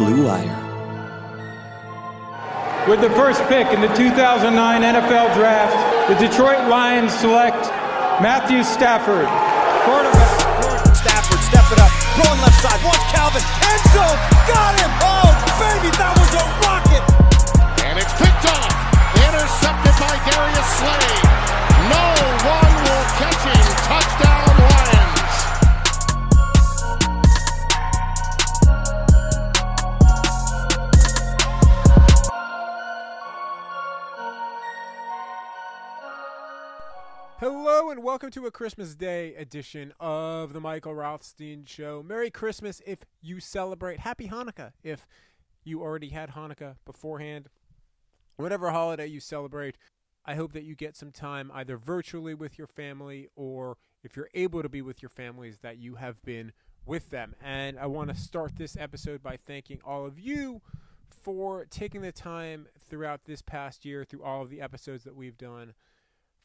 Blue Wire. With the first pick in the 2009 NFL Draft, the Detroit Lions select Matthew Stafford, quarterback. Stafford, step it up, throwing left side, one Calvin, end zone, got him! Oh, baby, that was a rocket! And it's picked off, intercepted by Darius Slay. No one will catch him. Touchdown, Lions. Hello and welcome to a Christmas Day edition of the Michael Rothstein Show. Merry Christmas if you celebrate. Happy Hanukkah if you already had Hanukkah beforehand. Whatever holiday you celebrate, I hope that you get some time either virtually with your family or if you're able to be with your families, that you have been with them. And I want to start this episode by thanking all of you for taking the time throughout this past year, through all of the episodes that we've done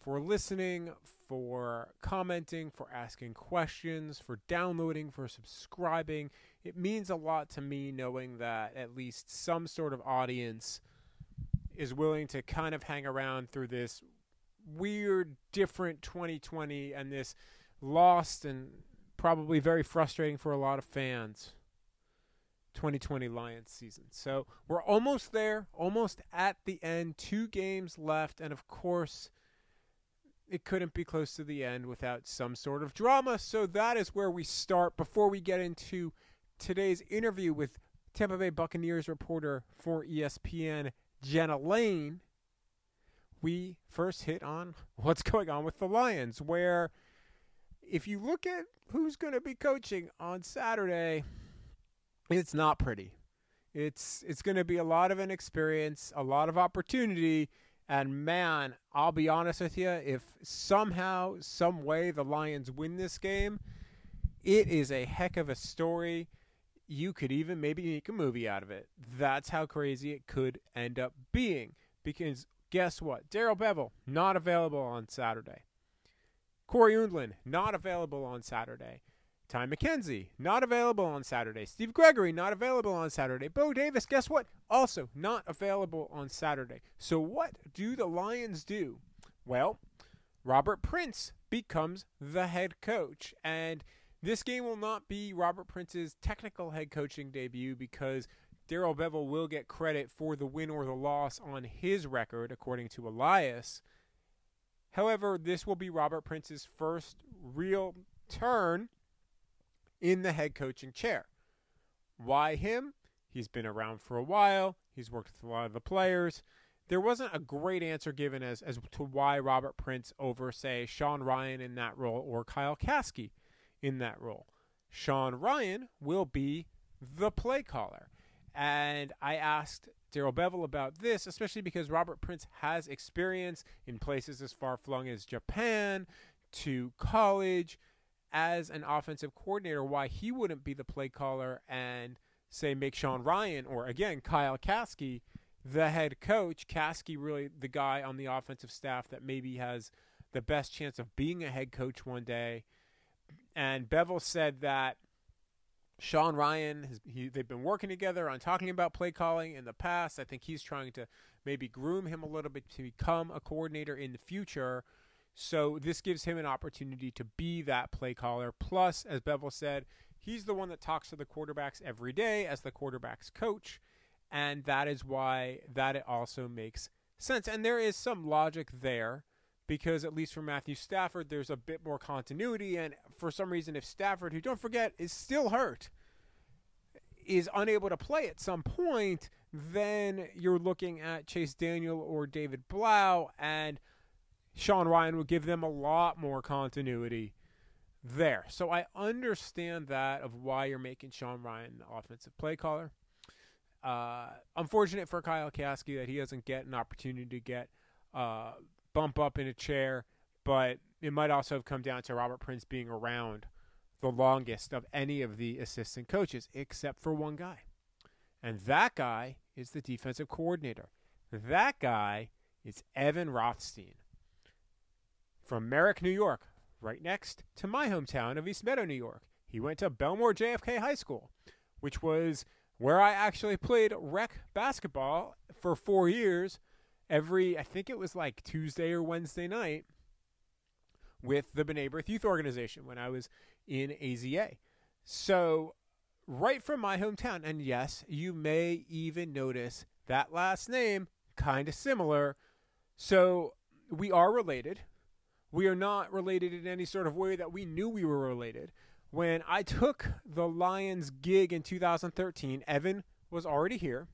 for listening, for commenting, for asking questions, for downloading, for subscribing. It means a lot to me knowing that at least some sort of audience is willing to kind of hang around through this weird, different 2020 and this lost and probably very frustrating for a lot of fans 2020 Lions season. So we're almost there, almost at the end. Two games left, and of course, it couldn't be close to the end without some sort of drama. So that is where we start before we get into today's interview with Tampa Bay Buccaneers reporter for ESPN, Jenna Laine. We first hit on what's going on with the Lions, where if you look at who's going to be coaching on Saturday, it's not pretty. It's it's going to be a lot of inexperience, a lot of opportunity, and man, I'll be honest with you, if somehow, some way the Lions win this game, it is a heck of a story. You could even maybe make a movie out of it. That's how crazy it could end up being. Because guess what? Darrell Bevell, not available on Saturday. Cory Undlin, not available on Saturday. Ty McKenzie, not available on Saturday. Steve Gregory, not available on Saturday. Bo Davis, guess what? Also not available on Saturday. So what do the Lions do? Well, Robert Prince becomes the head coach. And this game will not be Robert Prince's technical head coaching debut because Darrell Bevell will get credit for the win or the loss on his record, according to Elias. However, this will be Robert Prince's first real turn in the head coaching chair. Why him? He's been around for a while. He's worked with a lot of the players. There wasn't a great answer given as, as to why Robert Prince over, say, Sean Ryan in that role or Kyle Caskey in that role. Sean Ryan will be the play caller. And I asked Darrell Bevell about this, especially because Robert Prince has experience in places as far flung as Japan to college as an offensive coordinator why he wouldn't be the play caller and say make Sean Ryan or again Kyle Caskey the head coach. Caskey really the guy on the offensive staff that maybe has the best chance of being a head coach one day. And Bevell said that Sean Ryan has he, they've been working together on talking about play calling in the past. I think he's trying to maybe groom him a little bit to become a coordinator in the future. So this gives him an opportunity to be that play caller. Plus, as Bevell said, he's the one that talks to the quarterbacks every day as the quarterbacks coach, and that is why that it also makes sense. And there is some logic there because at least for Matthew Stafford, there's a bit more continuity. And for some reason, if Stafford, who don't forget is still hurt, is unable to play at some point, then you're looking at Chase Daniel or David Blough, and Sean Ryan would give them a lot more continuity there. So I understand that of why you're making Sean Ryan the offensive play caller. Uh, unfortunate for Kyle Caskey that he doesn't get an opportunity to get uh, bump up in a chair, but it might also have come down to Robert Prince being around the longest of any of the assistant coaches, except for one guy. And that guy is the defensive coordinator. That guy is Evan Rothstein from Merrick, New York, right next to my hometown of East Meadow, New York. He went to Bellmore JFK High School, which was where I actually played rec basketball for four years. Every, I think it was like Tuesday or Wednesday night with the B'nai B'rith Youth Organization when I was in AZA. So, right from my hometown, and yes, you may even notice that last name kind of similar. So, we are related. We are not related in any sort of way that we knew we were related. When I took the Lions gig in 2013, Evan was already here.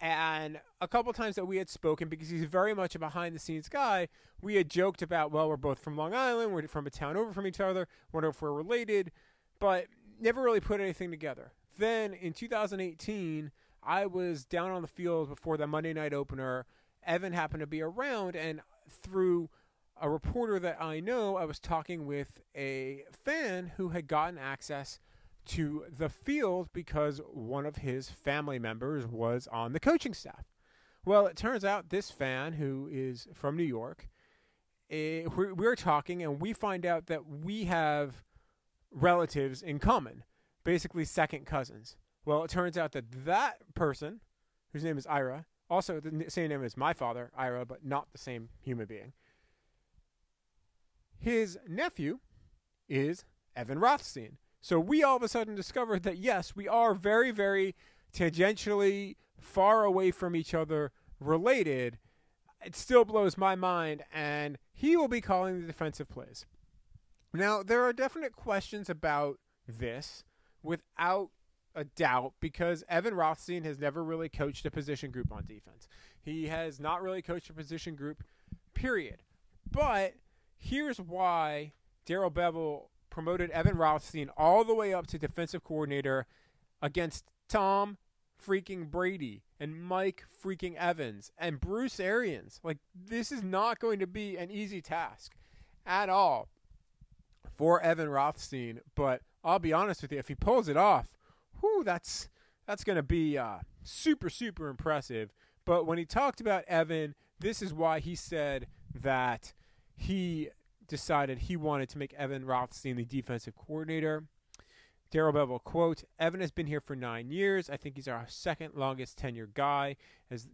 And a couple times that we had spoken, because he's very much a behind the scenes guy, we had joked about, well, we're both from Long Island, we're from a town over from each other, wonder if we're related, but never really put anything together. Then in 2018, I was down on the field before the Monday night opener. Evan happened to be around, and through a reporter that I know, I was talking with a fan who had gotten access to the field because one of his family members was on the coaching staff. Well, it turns out this fan, who is from New York, eh, we're, we're talking and we find out that we have relatives in common, basically second cousins. Well, it turns out that that person, whose name is Ira, also the same name as my father, Ira, but not the same human being. His nephew is Evan Rothstein. So we all of a sudden discovered that yes, we are very, very tangentially far away from each other related. It still blows my mind, and he will be calling the defensive plays. Now, there are definite questions about this without a doubt because Evan Rothstein has never really coached a position group on defense. He has not really coached a position group, period. But here's why Darrell Bevell promoted Evan Rothstein all the way up to defensive coordinator against Tom freaking Brady and Mike freaking Evans and Bruce Arians. Like, this is not going to be an easy task at all for Evan Rothstein. But I'll be honest with you, if he pulls it off, whoo, that's that's going to be uh, super, super impressive. But when he talked about Evan, this is why he said that he decided he wanted to make Evan Rothstein the defensive coordinator. Darrell Bevell quote: "Evan has been here for nine years. I think he's our second longest tenure guy. As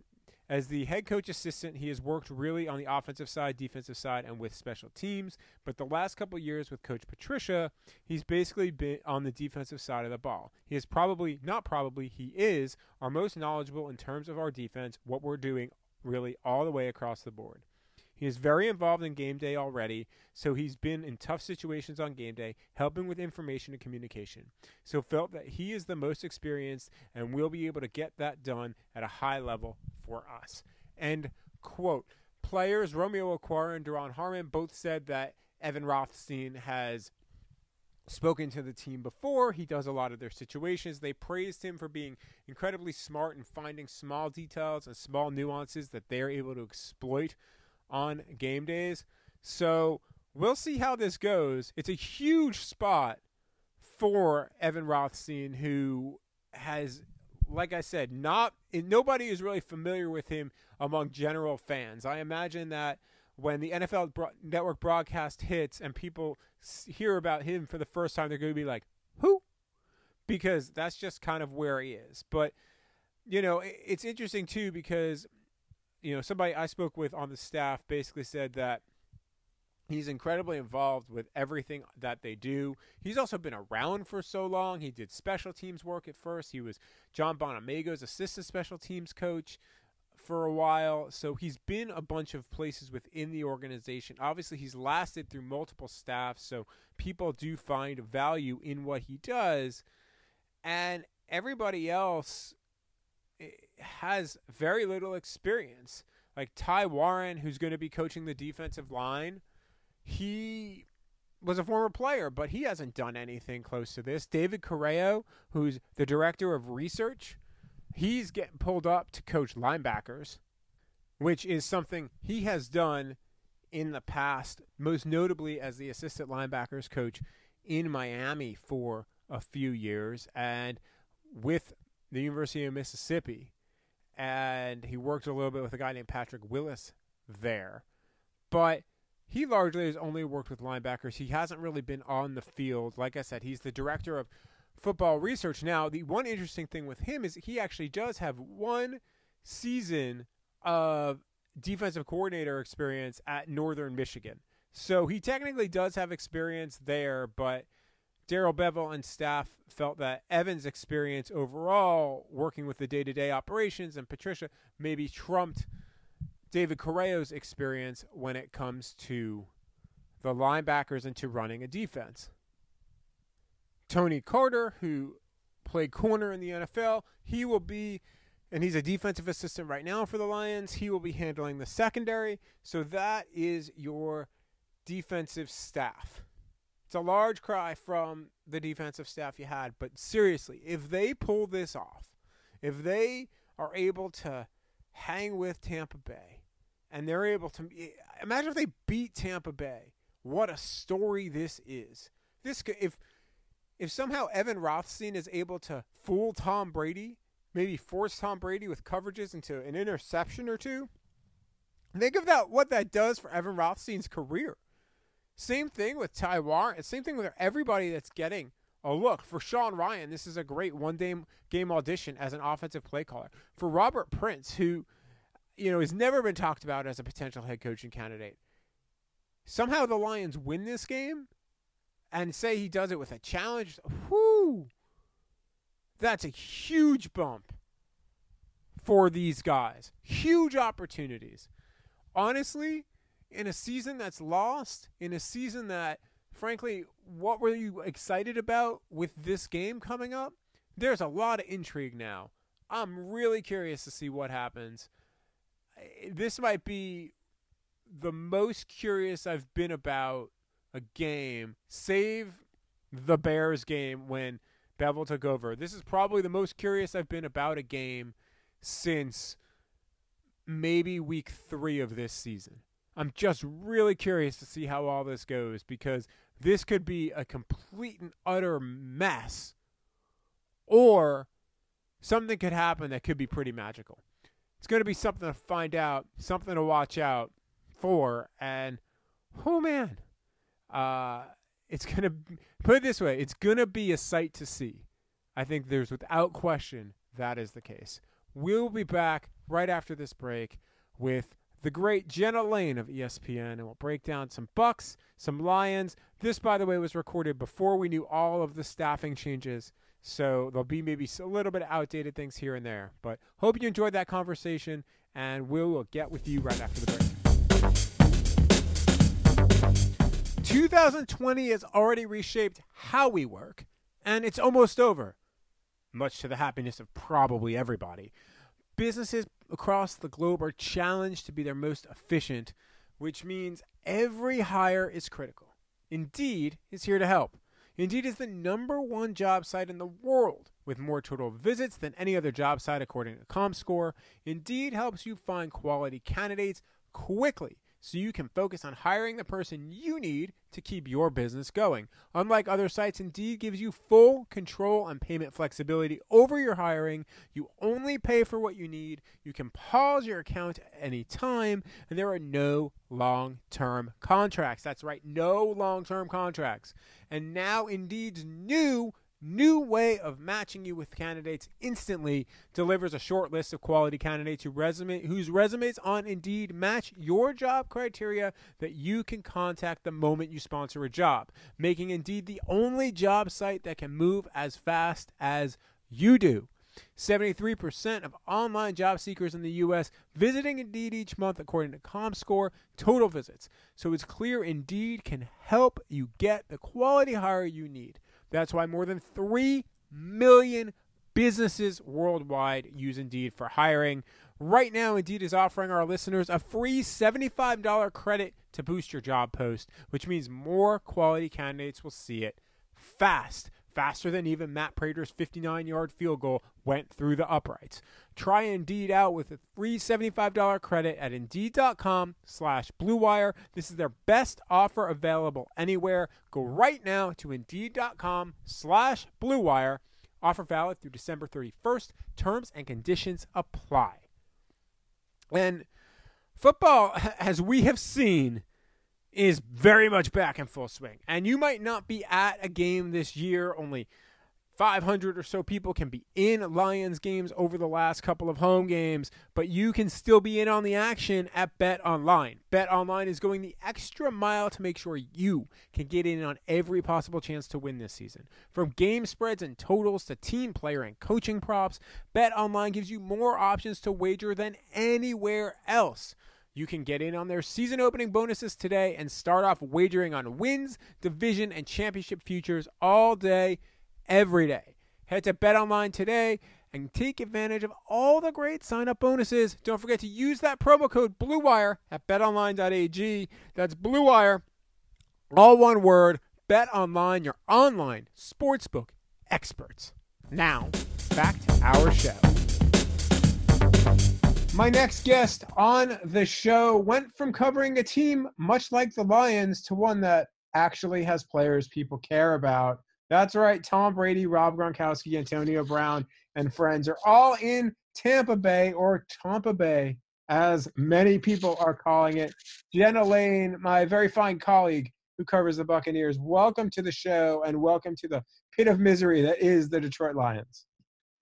as the head coach assistant, he has worked really on the offensive side, defensive side, and with special teams. But the last couple years with Coach Patricia, he's basically been on the defensive side of the ball. He is probably, not probably, he is our most knowledgeable in terms of our defense, what we're doing really all the way across the board. He is very involved in game day already, so he's been in tough situations on game day, helping with information and communication. So felt that he is the most experienced and will be able to get that done at a high level for us. End quote, players Romeo Okwara and Duron Harmon both said that Evan Rothstein has spoken to the team before. He does a lot of their situations. They praised him for being incredibly smart and finding small details and small nuances that they're able to exploit on game days. So we'll see how this goes. It's a huge spot for Evan Rothstein, who has, like I said, not nobody is really familiar with him among general fans. I imagine that when the NFL bro- network broadcast hits and people hear about him for the first time, they're going to be like, "Who?" Because that's just kind of where he is. But you know, it's interesting too because you know, somebody I spoke with on the staff basically said that he's incredibly involved with everything that they do. He's also been around for so long. He did special teams work at first. He was John Bonamego's assistant special teams coach for a while. So he's been a bunch of places within the organization. Obviously, he's lasted through multiple staffs, so people do find value in what he does. And everybody else has very little experience. Like Ty Warren, who's going to be coaching the defensive line, he was a former player, but he hasn't done anything close to this. David Corrao, who's the director of research, he's getting pulled up to coach linebackers, which is something he has done in the past, most notably as the assistant linebackers coach in Miami for a few years and with the University of Mississippi. And he worked a little bit with a guy named Patrick Willis there. But he largely has only worked with linebackers. He hasn't really been on the field. Like I said, he's the director of football research. Now, the one interesting thing with him is he actually does have one season of defensive coordinator experience at Northern Michigan. So he technically does have experience there, but Darrell Bevell and staff felt that Evan's experience overall working with the day to day operations and Patricia maybe trumped David Corrao's experience when it comes to the linebackers and to running a defense. Tony Carter, who played corner in the NFL, he will be, and he's a defensive assistant right now for the Lions. He will be handling the secondary. So that is your defensive staff. It's a large cry from the defensive staff you had, but seriously, if they pull this off, if they are able to hang with Tampa Bay, and they're able to imagine if they beat Tampa Bay. What a story this is. This if if somehow Evan Rothstein is able to fool Tom Brady, maybe force Tom Brady with coverages into an interception or two. Think of that what that does for Evan Rothstein's career. Same thing with Ty Warren. Same thing with everybody that's getting a look. For Sean Ryan, this is a great one day game audition as an offensive play caller. For Robert Prince, who you know, has never been talked about as a potential head coaching candidate. Somehow the Lions win this game and say he does it with a challenge. Whoo! That's a huge bump for these guys. Huge opportunities. Honestly, in a season that's lost, in a season that, frankly, what were you excited about with this game coming up? There's a lot of intrigue now. I'm really curious to see what happens this might be the most curious I've been about a game, save the Bears game when Bevell took over. This is probably the most curious I've been about a game since maybe week three of this season. I'm just really curious to see how all this goes because this could be a complete and utter mess, or something could happen that could be pretty magical it's going to be something to find out, something to watch out for. And oh man, uh, it's going to put it this way: it's going to be a sight to see. I think there's without question that is the case. We'll be back right after this break with the great Jenna Laine of ESPN, and we'll break down some Bucks, some Lions. This, by the way, was recorded before we knew all of the staffing changes so there'll be maybe a little bit of outdated things here and there. But hope you enjoyed that conversation, and we will get with you right after the break. 2020 has already reshaped how we work, and it's almost over, much to the happiness of probably everybody. Businesses across the globe are challenged to be their most efficient, which means every hire is critical. Indeed is here to help. Indeed is the number one job site in the world with more total visits than any other job site according to ComScore. Indeed helps you find quality candidates quickly so you can focus on hiring the person you need to keep your business going. Unlike other sites, Indeed gives you full control and payment flexibility over your hiring. You only pay for what you need. You can pause your account at any time, and there are no long term contracts. That's right, no long term contracts. And now Indeed's new new way of matching you with candidates instantly delivers a short list of quality candidates who resume, whose resumes on Indeed match your job criteria that you can contact the moment you sponsor a job, making Indeed the only job site that can move as fast as you do. 73% of online job seekers in the U.S. visiting Indeed each month, according to ComScore, total visits. So it's clear Indeed can help you get the quality hire you need. That's why more than 3 million businesses worldwide use Indeed for hiring. Right now, Indeed is offering our listeners a free $75 credit to boost your job post, which means more quality candidates will see it fast faster than even Matt Prater's 59 yard field goal went through the uprights. Try Indeed out with a free $75 credit at Indeed.com slash BlueWire. This is their best offer available anywhere. Go right now to Indeed.com slash BlueWire. Offer valid through December 31st. Terms and conditions apply. And football, as we have seen, is very much back in full swing. And you might not be at a game this year, only 500 or so people can be in Lions games over the last couple of home games, but you can still be in on the action at Bet Online. Bet Online is going the extra mile to make sure you can get in on every possible chance to win this season. From game spreads and totals to team player and coaching props, Bet Online gives you more options to wager than anywhere else. You can get in on their season opening bonuses today and start off wagering on wins, division, and championship futures all day, every day. Head to BetOnline today and take advantage of all the great sign up bonuses. Don't forget to use that promo code BLUEWIRE at betonline.ag. That's BLUEWIRE, all one word. BetOnline, your online sportsbook experts. Now, back to our show. My next guest on the show went from covering a team much like the Lions to one that actually has players people care about. That's right, Tom Brady, Rob Gronkowski, Antonio Brown, and friends are all in Tampa Bay or Tampa Bay, as many people are calling it. Jenna Laine, my very fine colleague who covers the Buccaneers, welcome to the show and welcome to the pit of misery that is the Detroit Lions.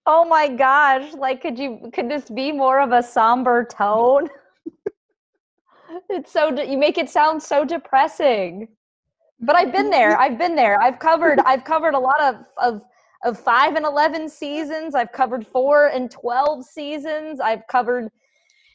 Oh my gosh! Like, could you could this be more of a somber tone? it's so de- you make it sound so depressing. But I've been there. I've been there. I've covered. I've covered a lot of of of five and eleven seasons. I've covered four and twelve seasons. I've covered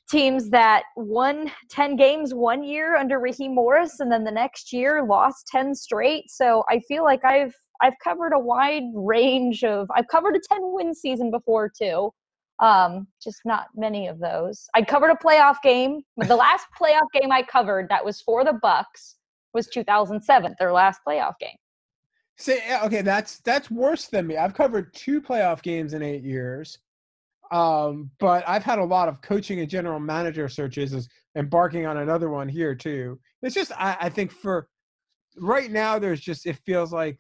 teams that won 10 games one year under Raheem Morris and then the next year lost 10 straight. So I feel like I've I've covered a wide range of. I've covered a ten win season before too. Um, just not many of those. I covered a playoff game. The last playoff game I covered that was for the Bucks was 2007, their last playoff game. See, okay, that's that's worse than me. I've covered two playoff games in eight years, um, but I've had a lot of coaching and general manager searches, is embarking on another one here too. It's just I, I think for right now, there's just it feels like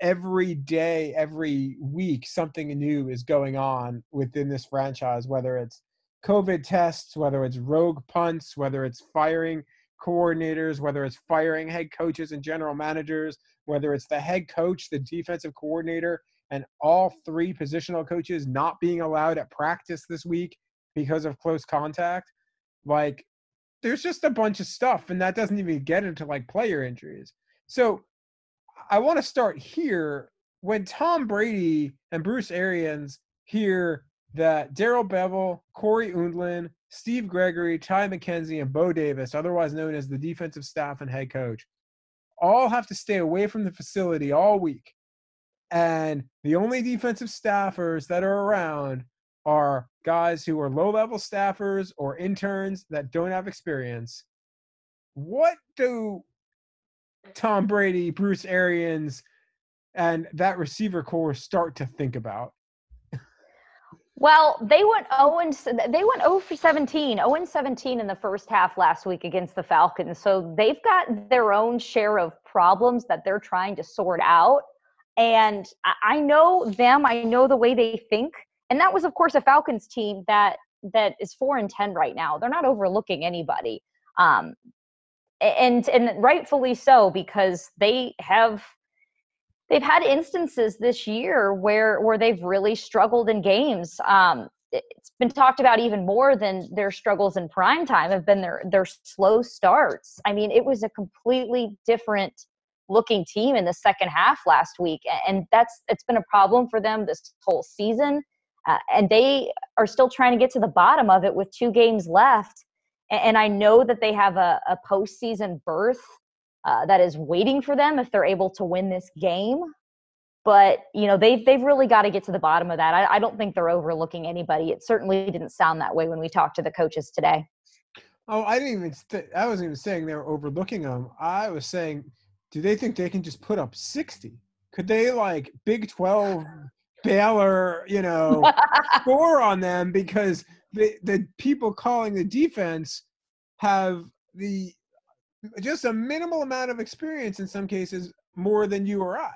every day, every week, something new is going on within this franchise, whether it's COVID tests, whether it's rogue punts, whether it's firing coordinators, whether it's firing head coaches and general managers, whether it's the head coach, the defensive coordinator, and all three positional coaches not being allowed at practice this week because of close contact. Like, there's just a bunch of stuff, and that doesn't even get into like player injuries. So I want to start here. When Tom Brady and Bruce Arians hear that Darrell Bevell, Cory Undlin, Steve Gregory, Ty McKenzie, and Bo Davis, otherwise known as the defensive staff and head coach, all have to stay away from the facility all week. And the only defensive staffers that are around are guys who are low level staffers or interns that don't have experience. What do Tom Brady, Bruce Arians, and that receiver corps start to think about? Well, they went 0 and they went 0 for 17, 0 and 17 in the first half last week against the Falcons. So they've got their own share of problems that they're trying to sort out. And I know them, I know the way they think. And that was, of course, a Falcons team that that is four and ten right now. They're not overlooking anybody. Um, and and rightfully so because they have they've had instances this year where where they've really struggled in games. Um, it's been talked about even more than their struggles in prime time have been their their slow starts. I mean it was a completely different looking team in the second half last week and that's it's been a problem for them this whole season. Uh, and they are still trying to get to the bottom of it with two games left and I know that they have a, a postseason berth uh, that is waiting for them if they're able to win this game. but you know they've they've really got to get to the bottom of that. I, I don't think they're overlooking anybody. It certainly didn't sound that way when we talked to the coaches today. Oh, I didn't even. I wasn't even saying they were overlooking them. I was saying, do they think they can just put up sixty? Could they like Big Twelve Baylor, you know, score on them because the the people calling the defense have the just a minimal amount of experience in some cases more than you or I.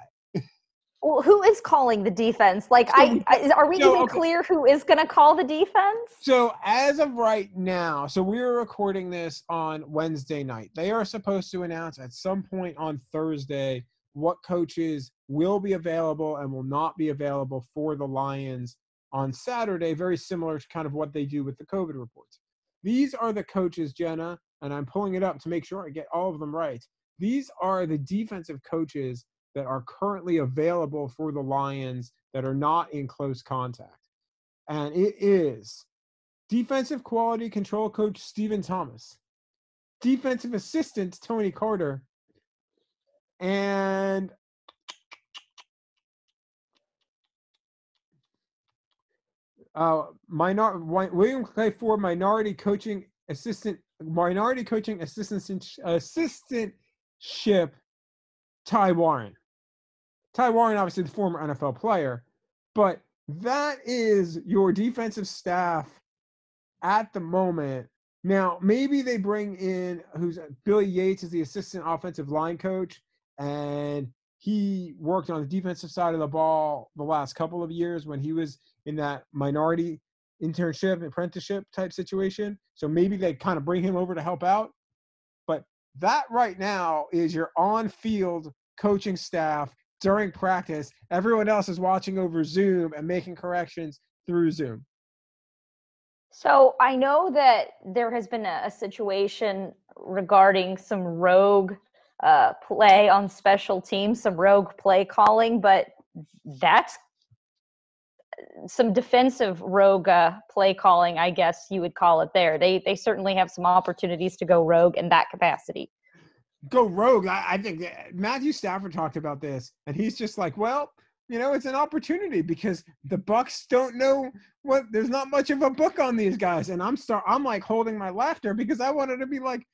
Well, who is calling the defense? Like, So- I, I are we so, even okay. clear who is going to call the defense? So as of right now, so we're recording this on Wednesday night. They are supposed to announce at some point on Thursday what coaches will be available and will not be available for the Lions on Saturday, very similar to kind of what they do with the COVID reports. These are the coaches, Jenna, and I'm pulling it up to make sure I get all of them right. These are the defensive coaches that are currently available for the Lions that are not in close contact. And it is defensive quality control coach Stephen Thomas, defensive assistant Tony Carter, and uh, minor William Clay Ford, minority coaching assistant, minority coaching assistant assistantship, Ty Warren. Ty Warren, obviously the former NFL player, but that is your defensive staff at the moment. Now, maybe they bring in who's Billy Yates is the assistant offensive line coach, and he worked on the defensive side of the ball the last couple of years when he was in that minority internship, apprenticeship type situation. So maybe they kind of bring him over to help out. But that right now is your on field coaching staff during practice. Everyone else is watching over Zoom and making corrections through Zoom. So I know that there has been a, a situation regarding some rogue uh, play on special teams, some rogue play calling, but that's uh, some defensive rogue uh, play calling, I guess you would call it. There, they they certainly have some opportunities to go rogue in that capacity. Go rogue. I, I think Matthew Stafford talked about this, and he's just like, well, you know, it's an opportunity because the Bucks don't know what. There's not much of a book on these guys, and I'm start. I'm like holding my laughter because I wanted to be like,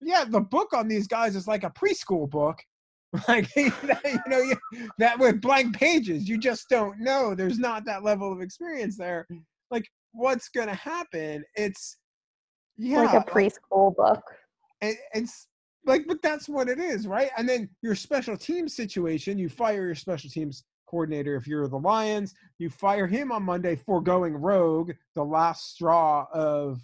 yeah, the book on these guys is like a preschool book, like you know, you, that with blank pages. You just don't know. There's not that level of experience there. Like, what's gonna happen? It's yeah, like a preschool book. it, it's like but that's what it is right and then your special teams situation you fire your special teams coordinator if you're the lions you fire him on monday for going rogue the last straw of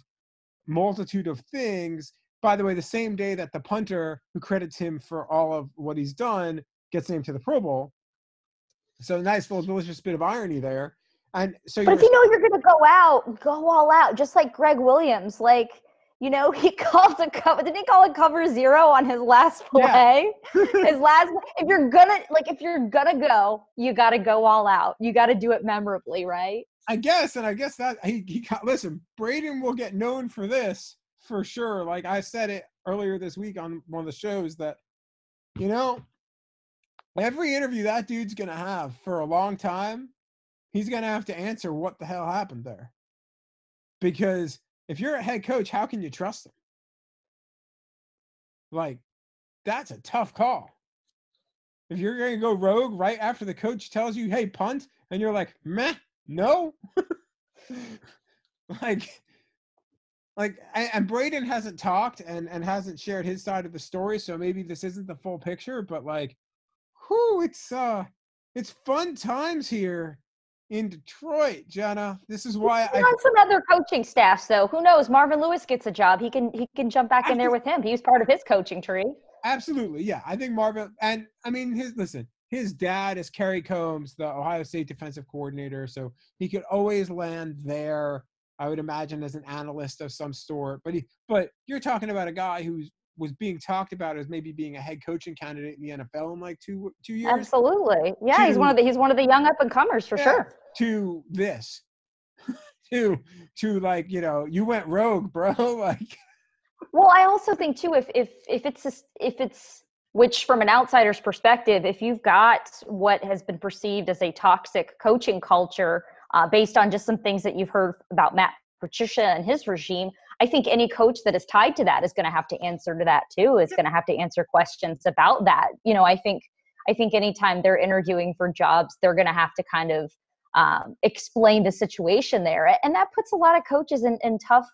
multitude of things by the way the same day that the punter who credits him for all of what he's done gets named to the pro bowl so nice little delicious bit of irony there and so But if you know you're going to go out, go all out, just like Gregg Williams. Like, you know, he called a cover. Didn't he call it cover zero on his last Yeah. play? his last. If you're gonna like, if you're gonna go, you got to go all out. You got to do it memorably, right? I guess, and I guess that he, he got, listen, Brayden will get known for this for sure. Like I said it earlier this week on one of the shows that, you know, every interview that dude's gonna have for a long time, he's gonna have to answer what the hell happened there. Because if you're a head coach, how can you trust him? Like, that's a tough call. If you're gonna go rogue right after the coach tells you, hey, punt, and you're like, meh, no. like like and, and Brayden hasn't talked and and hasn't shared his side of the story, so maybe this isn't the full picture, but like whew, it's uh it's fun times here in Detroit, Jenna. This is why He's I on some other coaching staff, though. Who knows? Marvin Lewis gets a job. He can he can jump back in there with him. He was part of his coaching tree. Absolutely, yeah. I think Marvin and I mean his listen, his dad is Kerry Coombs, the Ohio State defensive coordinator, so he could always land there. I would imagine as an analyst of some sort. But he but you're talking about a guy who's was being talked about as maybe being a head coaching candidate in the NFL in like two two years Absolutely. Yeah, he's one of the he's one of the young up and comers for Yeah. sure. to this. to to like, you know, you went rogue, bro. Like Well, I also think too if if if it's just, if it's which from an outsider's perspective if you've got what has been perceived as a toxic coaching culture uh, based on just some things that you've heard about matt patricia and his regime i think any coach that is tied to that is going to have to answer to that too is going to have to answer questions about that. You know i think i think anytime they're interviewing for jobs they're going to have to kind of um, explain the situation there and that puts a lot of coaches in, in tough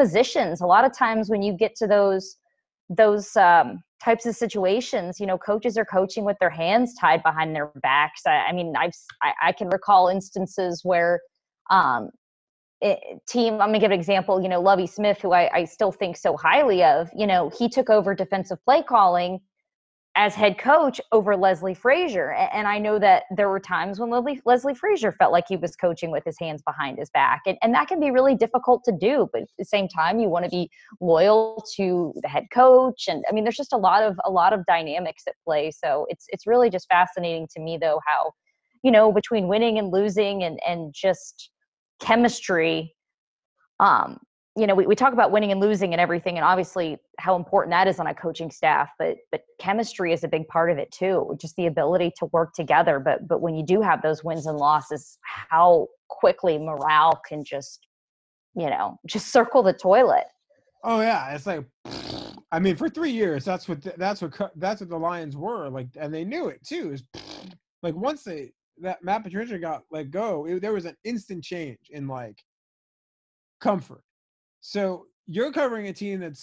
positions. A lot of times when you get to those those um, types of situations, you know, coaches are coaching with their hands tied behind their backs. I, I mean, I've I, I, can recall instances where um, it, team. I'm gonna give an example. You know, Lovie Smith, who I, I still think so highly of. You know, he took over defensive play calling as head coach over Leslie Frazier. And I know that there were times when Leslie, Frazier felt like he was coaching with his hands behind his back. And, and that can be really difficult to do. But at the same time, you want to be loyal to the head coach. And I mean, there's just a lot of, a lot of dynamics at play. So it's, it's really just fascinating to me though, how, you know, between winning and losing and, and just chemistry, um, you know, we, we talk about winning and losing and everything, and obviously how important that is on a coaching staff, but but chemistry is a big part of it too. Just the ability to work together. But but when you do have those wins and losses, how quickly morale can just, you know, just circle the toilet. Oh yeah, it's like, I mean, for three years, that's what that's what that's what the Lions were like, and they knew it too. Is like once they that Matt Patricia got let go, it, there was an instant change in like comfort so you're covering a team that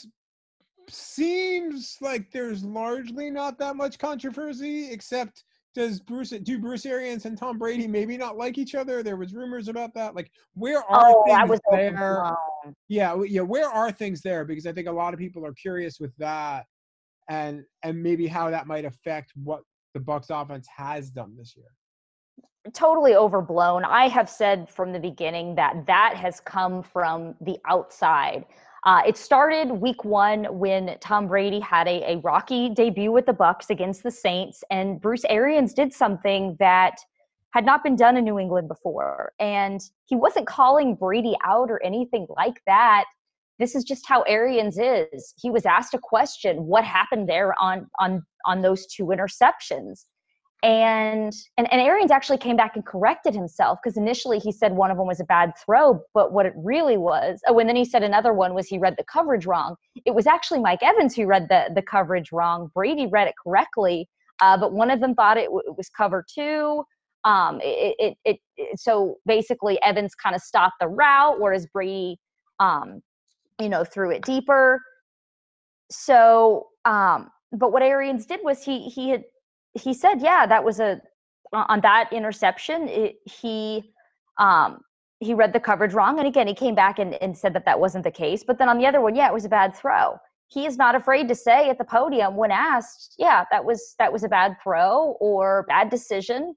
seems like there's largely not that much controversy, except does Bruce do Bruce Arians and Tom Brady maybe not like each other? There was rumors about that. Like, where are oh, things there? Yeah, yeah. Where are things there? Because I think a lot of people are curious with that, and and maybe how that might affect what the Bucks offense has done this year totally overblown. I have said from the beginning that that has come from the outside. Uh, it started week one when Tom Brady had a, a rocky debut with the Bucks against the Saints, and Bruce Arians did something that had not been done in New England before. And he wasn't calling Brady out or anything like that. This is just how Arians is. He was asked a question, what happened there on on on those two interceptions? And and, and Arians actually came back and corrected himself because initially he said one of them was a bad throw, but what it really was, oh, and then he said another one was he read the coverage wrong. It was actually Mike Evans who read the the coverage wrong. Brady read it correctly, uh, but one of them thought it, w- it was cover two. Um, it, it, it, so basically Evans kind of stopped the route, whereas Brady, um, you know, threw it deeper. So, um, but what Arians did was he he had he said, yeah, that was a on that interception. It, he um, he read the coverage wrong, and again, he came back and, and said that that wasn't the case. But then on the other one, yeah, it was a bad throw. He is not afraid to say at the podium when asked, yeah, that was that was a bad throw or bad decision.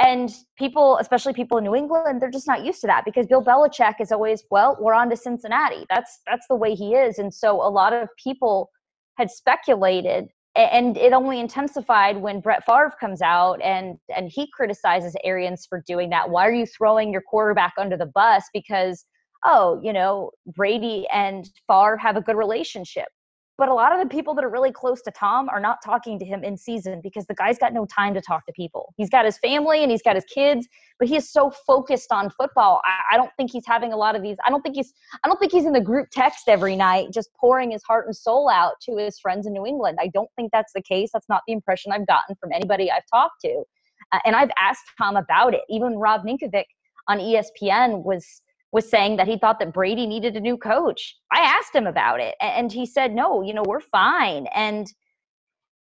And people, especially people in New England, they're just not used to that because Bill Belichick is always, well, we're on to Cincinnati. That's that's the way he is. And so a lot of people had speculated and it only intensified when Brett Favre comes out and and he criticizes Arians for doing that. Why are you throwing your quarterback under the bus? Because oh, you know, Brady and Favre have a good relationship. But a lot of the people that are really close to Tom are not talking to him in season because the guy's got no time to talk to people. He's got his family and he's got his kids, but he is so focused on football. I, I don't think he's having a lot of these. I don't think he's. I don't think he's in the group text every night just pouring his heart and soul out to his friends in New England. I don't think that's the case. That's not the impression I've gotten from anybody I've talked to. Uh, and I've asked Tom about it. Even Rob Ninkovich on ESPN was was saying that he thought that Brady needed a new coach. I asked him about it and he said, no, you know, we're fine. And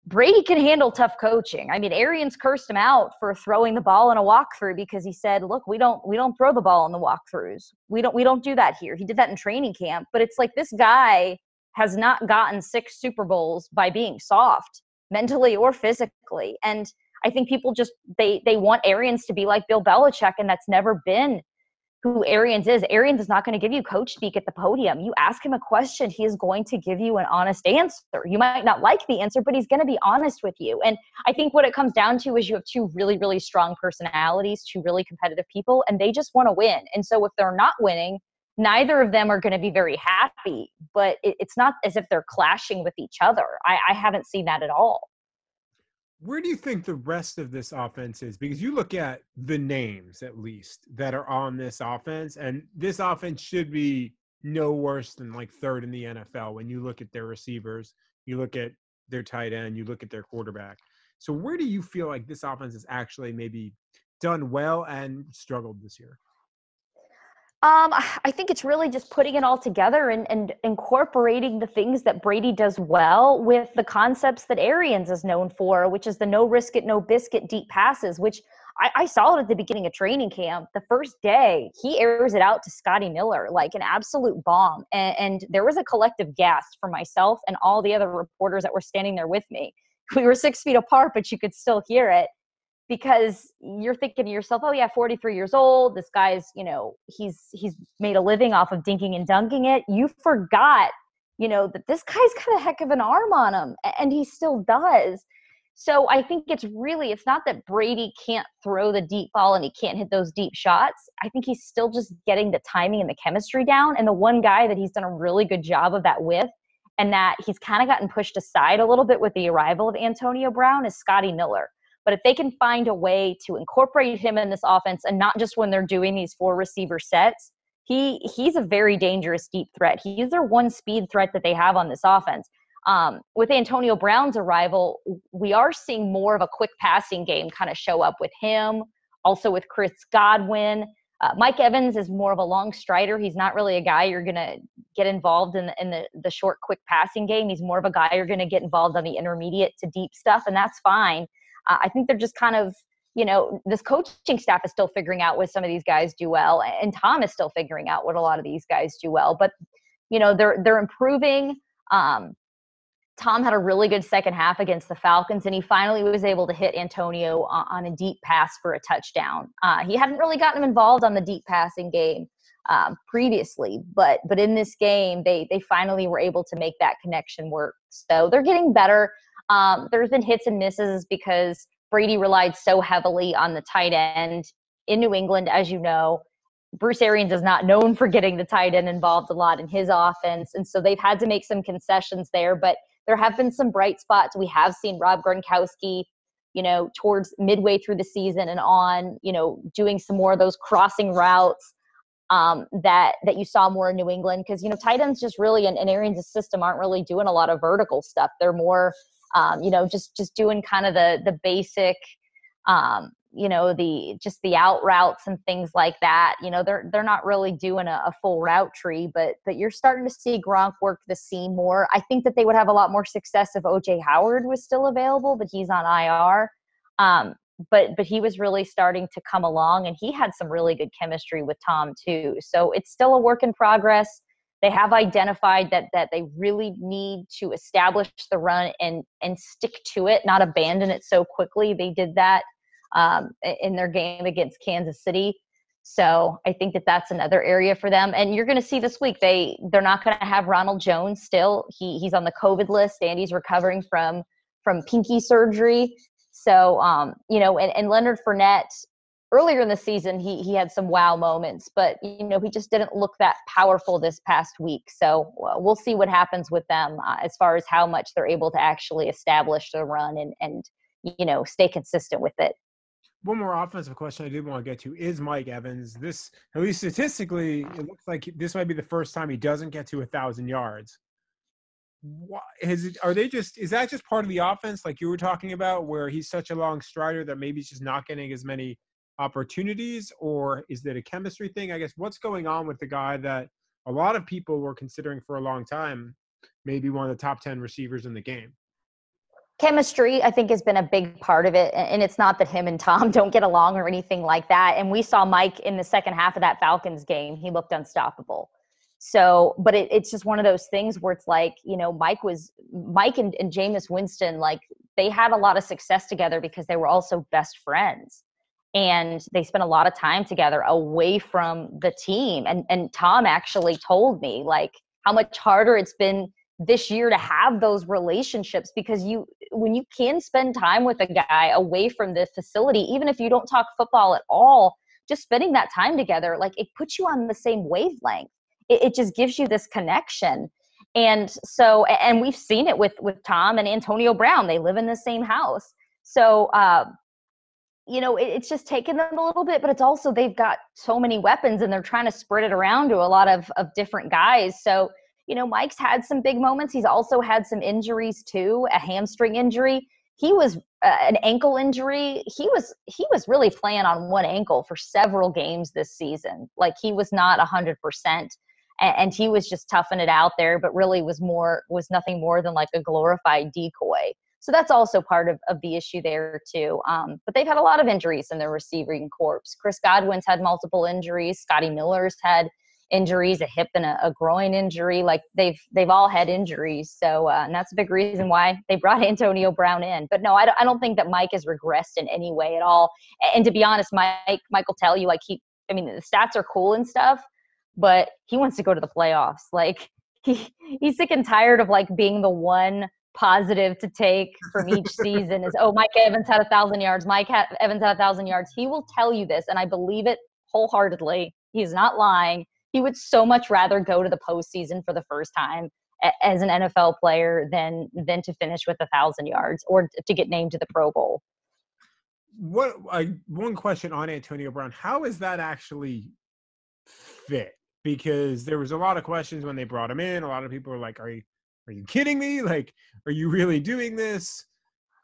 Brady can handle tough coaching. I mean, Arians cursed him out for throwing the ball in a walkthrough because he said, "Look, we don't we don't throw the ball in the walkthroughs. We don't we don't do that here." He did that in training camp, but it's like this guy has not gotten six Super Bowls by being soft mentally or physically. And I think people just they they want Arians to be like Bill Belichick, and that's never been who Arians is. Arians is not going to give you coach speak at the podium. You ask him a question, he is going to give you an honest answer. You might not like the answer, but he's going to be honest with you. And I think what it comes down to is you have two really, really strong personalities, two really competitive people, and they just want to win. And so if they're not winning, neither of them are going to be very happy. But it, it's not as if they're clashing with each other. I, I haven't seen that at all. Where do you think the rest of this offense is? Because you look at the names, at least, that are on this offense, and this offense should be no worse than like third in the NFL when you look at their receivers, you look at their tight end, you look at their quarterback. So, where do you feel like this offense has actually maybe done well and struggled this year? Um, I think it's really just putting it all together and, and incorporating the things that Brady does well with the concepts that Arians is known for, which is the no risk it, no biscuit deep passes, which I, I saw it at the beginning of training camp. The first day, he airs it out to Scotty Miller like an absolute bomb. And, and there was a collective gasp for myself and all the other reporters that were standing there with me. We were six feet apart, but you could still hear it because you're thinking to yourself, oh yeah, 43 years old. This guy's, you know, he's he's made a living off of dinking and dunking it. You forgot, you know, that this guy's got a heck of an arm on him, and he still does. So I think it's really it's not that Brady can't throw the deep ball and he can't hit those deep shots. I think he's still just getting the timing and the chemistry down. And the one guy that he's done a really good job of that with, and that he's kind of gotten pushed aside a little bit with the arrival of Antonio Brown is Scotty Miller but if they can find a way to incorporate him in this offense and not just when they're doing these four receiver sets, he he's a very dangerous deep threat. He's their one speed threat that they have on this offense. Um, with Antonio Brown's arrival, we are seeing more of a quick passing game kind of show up with him. Also with Chris Godwin. Uh, Mike Evans is more of a long strider. He's not really a guy you're going to get involved in, the, in the, the short, quick passing game. He's more of a guy you're going to get involved on the intermediate to deep stuff, and that's fine. Uh, I think they're just kind of, you know, this coaching staff is still figuring out what some of these guys do well, and Tom is still figuring out what a lot of these guys do well. But you know, they're they're improving. Um, Tom had a really good second half against the Falcons, and he finally was able to hit Antonio on, a deep pass for a touchdown. Uh, he hadn't really gotten him involved on the deep passing game um, previously, but but in this game, they they finally were able to make that connection work. So they're getting better. Um, there's been hits and misses because Brady relied so heavily on the tight end in New England, as you know. Bruce Arians is not known for getting the tight end involved a lot in his offense. And so they've had to make some concessions there, but there have been some bright spots. We have seen Rob Gronkowski, you know, towards midway through the season and on, you know, doing some more of those crossing routes um, that that you saw more in New England because you know tight ends just really in, in Arians' system aren't really doing a lot of vertical stuff. They're more um, you know, just just doing kind of the the basic, um, you know, the just the out routes and things like that. You know, they're they're not really doing a, a full route tree, but but you're starting to see Gronk work the seam more. I think that they would have a lot more success if OJ Howard was still available, but he's on IR. Um, but but he was really starting to come along and he had some really good chemistry with Tom too. So it's still a work in progress they have identified that that they really need to establish the run and and stick to it, not abandon it so quickly. They did that um, in their game against Kansas City. So I think that that's another area for them. And you're going to see this week they they're not going to have Ronald Jones still. He he's on the COVID list and he's recovering from from pinky surgery. So um, you know, and, and Leonard Fournette earlier in the season he he had some wow moments but you know he just didn't look that powerful this past week so we'll see what happens with them uh, as far as how much they're able to actually establish the run and and you know stay consistent with it one more offensive question I did want to get to is Mike Evans. This, at least statistically, it looks like this might be the first time he doesn't get to a thousand yards. Is it, are they just? Is that just part of the offense, like you were talking about, where he's such a long strider that maybe he's just not getting as many opportunities, or is it a chemistry thing? I guess what's going on with the guy that a lot of people were considering for a long time, maybe one of the top 10 receivers in the game? chemistry i think has been a big part of it and it's not that him and tom don't get along or anything like that and we saw mike in the second half of that falcons game he looked unstoppable so but it, it's just one of those things where it's like you know mike was mike and, and Jameis winston like they had a lot of success together because they were also best friends and they spent a lot of time together away from the team and and Tom actually told me like how much harder it's been this year to have those relationships because you when you can spend time with a guy away from the facility even if you don't talk football at all just spending that time together like it puts you on the same wavelength. It, it just gives you this connection. And so and we've seen it with with tom and antonio brown. They live in the same house. So, uh, you know, it, it's just taken them a little bit, but it's also they've got so many weapons and they're trying to spread it around to a lot of, of different guys. So, you know, Mike's had some big moments. He's also had some injuries too, a hamstring injury. He was uh, an ankle injury. He was he was really playing on one ankle for several games this season. Like he was not a hundred percent, and he was just toughing it out there. But really was more was nothing more than like a glorified decoy. So that's also part of, of the issue there too. Um, but they've had a lot of injuries in their receiving corps. Chris Godwin's had multiple injuries. Scotty Miller's had injuries, a hip and a, a groin injury. Like they've they've all had injuries. So uh, and that's a big reason why they brought Antonio Brown in. But no, I don't, I don't think that Mike has regressed in any way at all. And to be honest, Mike Mike will tell you like he. I mean, the stats are cool and stuff, but he wants to go to the playoffs. Like he he's sick and tired of like being the one positive to take from each season is oh mike evans had a thousand yards. Mike evans had a thousand yards. He will tell you this and i believe it wholeheartedly. He's not lying. He would so much rather go to the postseason for the first time as an nfl player than than to finish with a thousand yards or to get named to the pro bowl. What I, one question on antonio brown. How is that actually fit? Because there was a lot of questions when they brought him in. A lot of people were like are you are you kidding me? Like, are you really doing this?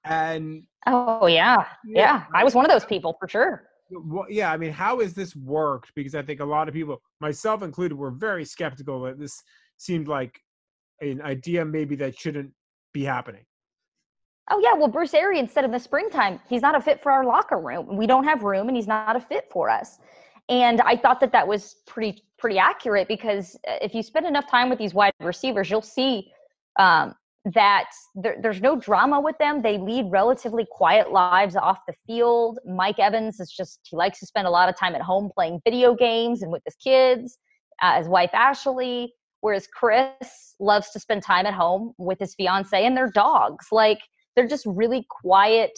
And oh yeah, yeah. I was one of those people for sure. Well, yeah, I mean, how has this worked? Because I think a lot of people, myself included, were very skeptical that this seemed like an idea maybe that shouldn't be happening. Oh yeah, well Bruce Arians said in the springtime he's not a fit for our locker room. We don't have room, and he's not a fit for us. And I thought that that was pretty pretty accurate because uh, if you spend enough time with these wide receivers, you'll see um, that there, there's no drama with them. They lead relatively quiet lives off the field. Mike Evans is just, he likes to spend a lot of time at home playing video games and with his kids, uh, his wife Ashley. Whereas Chris loves to spend time at home with his fiance and their dogs. Like they're just really quiet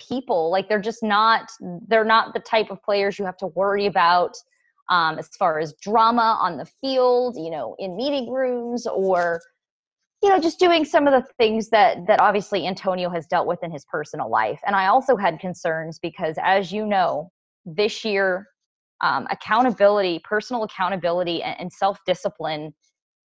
people. Like they're just not, they're not the type of players you have to worry about um, as far as drama on the field, you know, in meeting rooms or you know just doing some of the things that that obviously antonio has dealt with in his personal life. And i also had concerns because as you know this year um, accountability personal accountability and, and self-discipline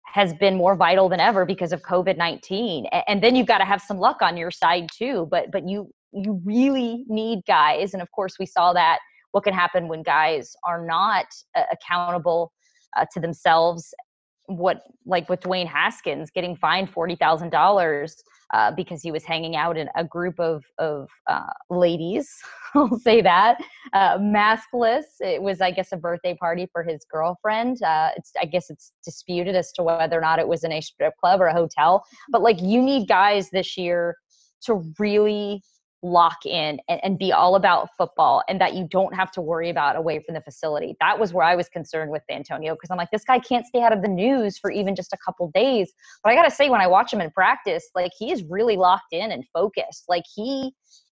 has been more vital than ever because of covid-19 and, and then you've got to have some luck on your side too but but you you really need guys. And of course we saw that what can happen when guys are not uh, accountable uh, to themselves what like with Dwayne Haskins getting fined forty thousand uh, dollars because he was hanging out in a group of of uh, ladies. I'll say that uh, maskless. It was, I guess, a birthday party for his girlfriend. Uh, it's, I guess, it's disputed as to whether or not it was in a strip club or a hotel. But like, you need guys this year to really lock in and, and, be all about football and that you don't have to worry about away from the facility. That was where I was concerned with Antonio because I'm like, this guy can't stay out of the news for even just a couple days. But I got to say, when I watch him in practice, like he is really locked in and focused. Like he,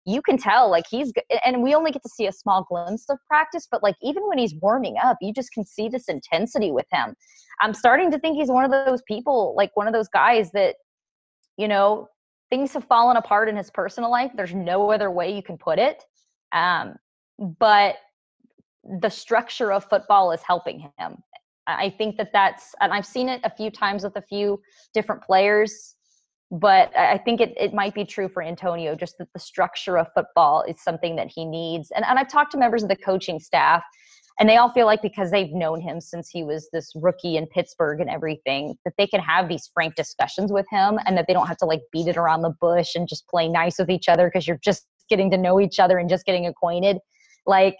you can tell, like he's, and we only get to see a small glimpse of practice, but like even when he's warming up, you just can see this intensity with him. I'm starting to think he's one of those people, like one of those guys that, you know, things have fallen apart in his personal life. There's no other way you can put it. Um, but the structure of football is helping him. I think that that's, and I've seen it a few times with a few different players, but I think it, it might be true for Antonio, just that the structure of football is something that he needs. And, and I've talked to members of the coaching staff and they all feel like because they've known him since he was this rookie in Pittsburgh and everything that they can have these frank discussions with him and that they don't have to like beat it around the bush and just play nice with each other because you're just getting to know each other and just getting acquainted like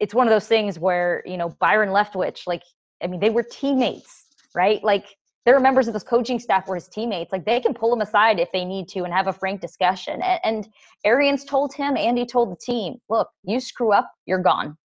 it's one of those things where you know Byron Leftwich like I mean they were teammates right like there are members of this coaching staff were his teammates. Like they can pull him aside if they need to and have a frank discussion. And, and Arians told him, Andy told the team, look, you screw up, you're gone.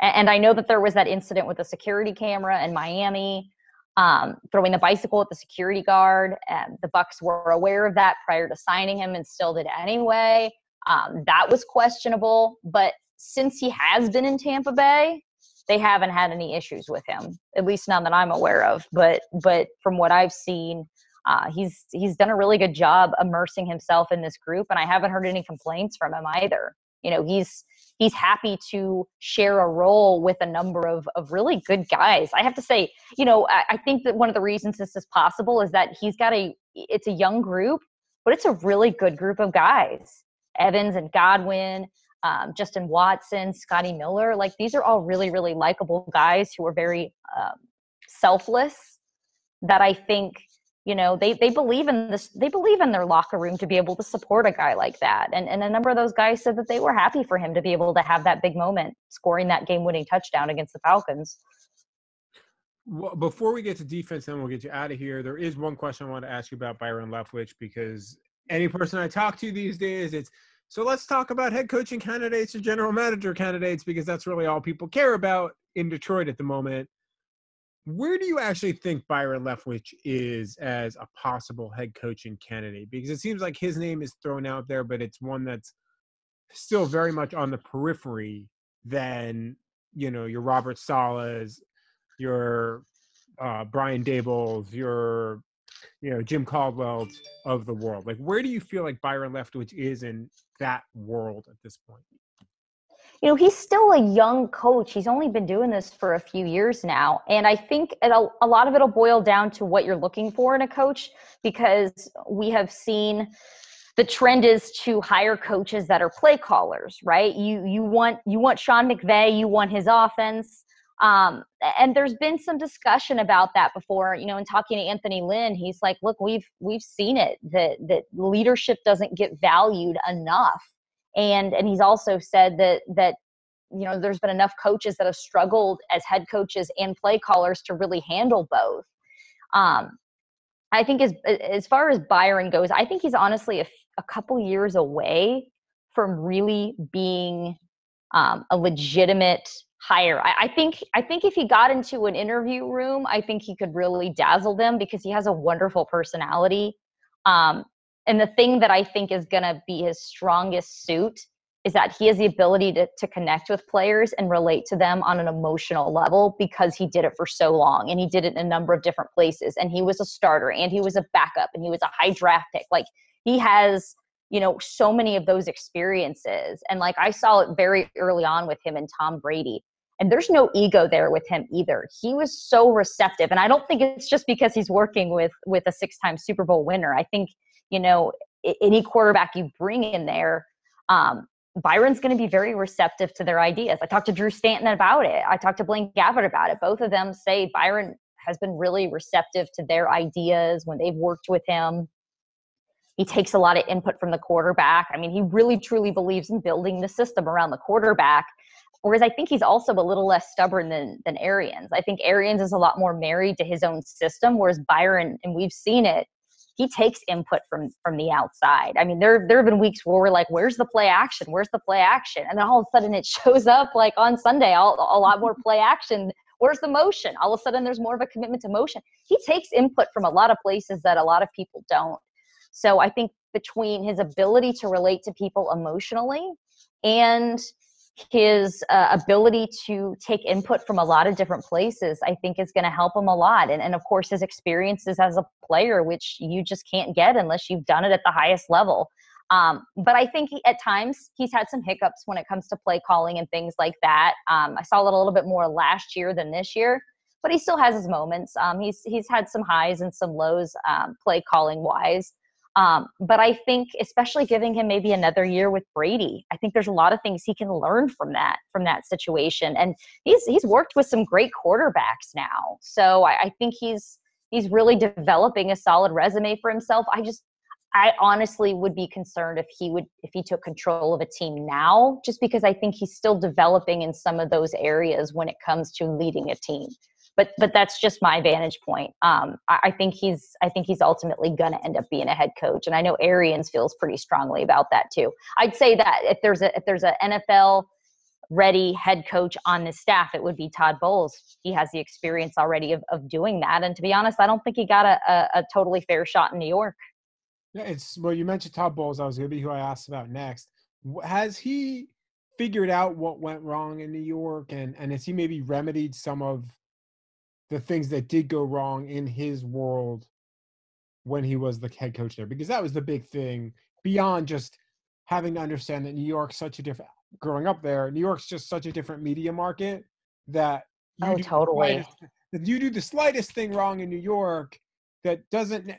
And I know that there was that incident with the security camera in Miami, um, throwing the bicycle at the security guard. And the Bucks were aware of that prior to signing him and still did anyway. Um, that was questionable. But since he has been in Tampa Bay, they haven't had any issues with him, at least none that I'm aware of. But but from what I've seen, uh, he's he's done a really good job immersing himself in this group, and I haven't heard any complaints from him either. You know, he's he's happy to share a role with a number of of really good guys. I have to say, you know, I, I think that one of the reasons this is possible is that he's got a it's a young group, but it's a really good group of guys. Evans and Godwin, um, Justin Watson, Scotty Miller. Like these are all really, really likable guys who are very um, selfless. That I think you know they they believe in this. They believe in their locker room to be able to support a guy like that. And and a number of those guys said that they were happy for him to be able to have that big moment, scoring that game-winning touchdown against the Falcons. Well, before we get to defense, then we'll get you out of here. There is one question I want to ask you about Byron Leftwich because any person I talk to these days, it's so let's talk about head coaching candidates and general manager candidates because that's really all people care about in Detroit at the moment. Where do you actually think Byron Leftwich is as a possible head coaching candidate? Because it seems like his name is thrown out there, but it's one that's still very much on the periphery than you know your Robert Salehs, your uh, Brian Dabolls, your you know Jim Caldwell of the world. Like, where do you feel like Byron Leftwich is in that world at this point? You know, he's still a young coach. He's only been doing this for a few years now. And I think a lot of it'll boil down to what you're looking for in a coach because we have seen the trend is to hire coaches that are play callers, right? You you want you want Sean McVay, you want his offense. Um, and there's been some discussion about that before, you know, in talking to Anthony Lynn, he's like, look, we've we've seen it that that leadership doesn't get valued enough. And and he's also said that that you know there's been enough coaches that have struggled as head coaches and play callers to really handle both. Um, I think as as far as Byron goes, I think he's honestly a, a couple years away from really being um, a legitimate hire. I, I, think I think if he got into an interview room, I think he could really dazzle them because he has a wonderful personality. Um, and the thing that I think is going to be his strongest suit is that he has the ability to, to connect with players and relate to them on an emotional level because he did it for so long and he did it in a number of different places. And he was a starter and he was a backup and he was a high draft pick. Like he has you know so many of those experiences. And like i saw it very early on with him and tom brady. And there's no ego there with him either. He was so receptive. And i don't think it's just because he's working with with a six time super bowl winner. I think you know any quarterback you bring in there um, byron's going to be very receptive to their ideas i talked to drew stanton about it i talked to blaine gabbert about it both of them say byron has been really receptive to their ideas when they've worked with him he takes a lot of input from the quarterback. I mean, he really truly believes in building the system around the quarterback. Whereas I think he's also a little less stubborn than than Arians. I think Arians is a lot more married to his own system, whereas Byron, and we've seen it, he takes input from from the outside. I mean, there there have been weeks where we're like, "Where's the play action? Where's the play action?" And then all of a sudden it shows up like on Sunday, all, a lot more play action. Where's the motion? All of a sudden there's more of a commitment to motion. He takes input from a lot of places that a lot of people don't. So I think between his ability to relate to people emotionally and his uh, ability to take input from a lot of different places i think is going to help him a lot. And, and of course his experiences as a player which you just can't get unless you've done it at the highest level. Um, but i think he, at times he's had some hiccups when it comes to play calling and things like that. Um, i saw it a little bit more last year than this year but he still has his moments. Um, he's he's had some highs and some lows um, play calling wise um, but I think, especially giving him maybe another year with Brady, I think there's a lot of things he can learn from that from that situation. And he's he's worked with some great quarterbacks now, so I, I think he's he's really developing a solid resume for himself. I just I honestly would be concerned if he would if he took control of a team now, just because I think he's still developing in some of those areas when it comes to leading a team but but that's just my vantage point. Um, I, I, think he's I think he's ultimately going to end up being a head coach, and I know Arians feels pretty strongly about that too. I'd say that if there's a if there's an NFL ready head coach on the staff, it would be Todd Bowles. He has the experience already of, of doing that, and to be honest, I don't think he got a, a, a totally fair shot in New York. Yeah, it's well. You mentioned Todd Bowles. I was going to be who I asked about next. Has he figured out what went wrong in New York, and and has he maybe remedied some of the things that did go wrong in his world when he was the head coach there because that was the big thing beyond just having to understand that New York's such a different growing up there, New York's just such a different media market that you Oh, do the totally. if you do the slightest thing wrong in New York that doesn't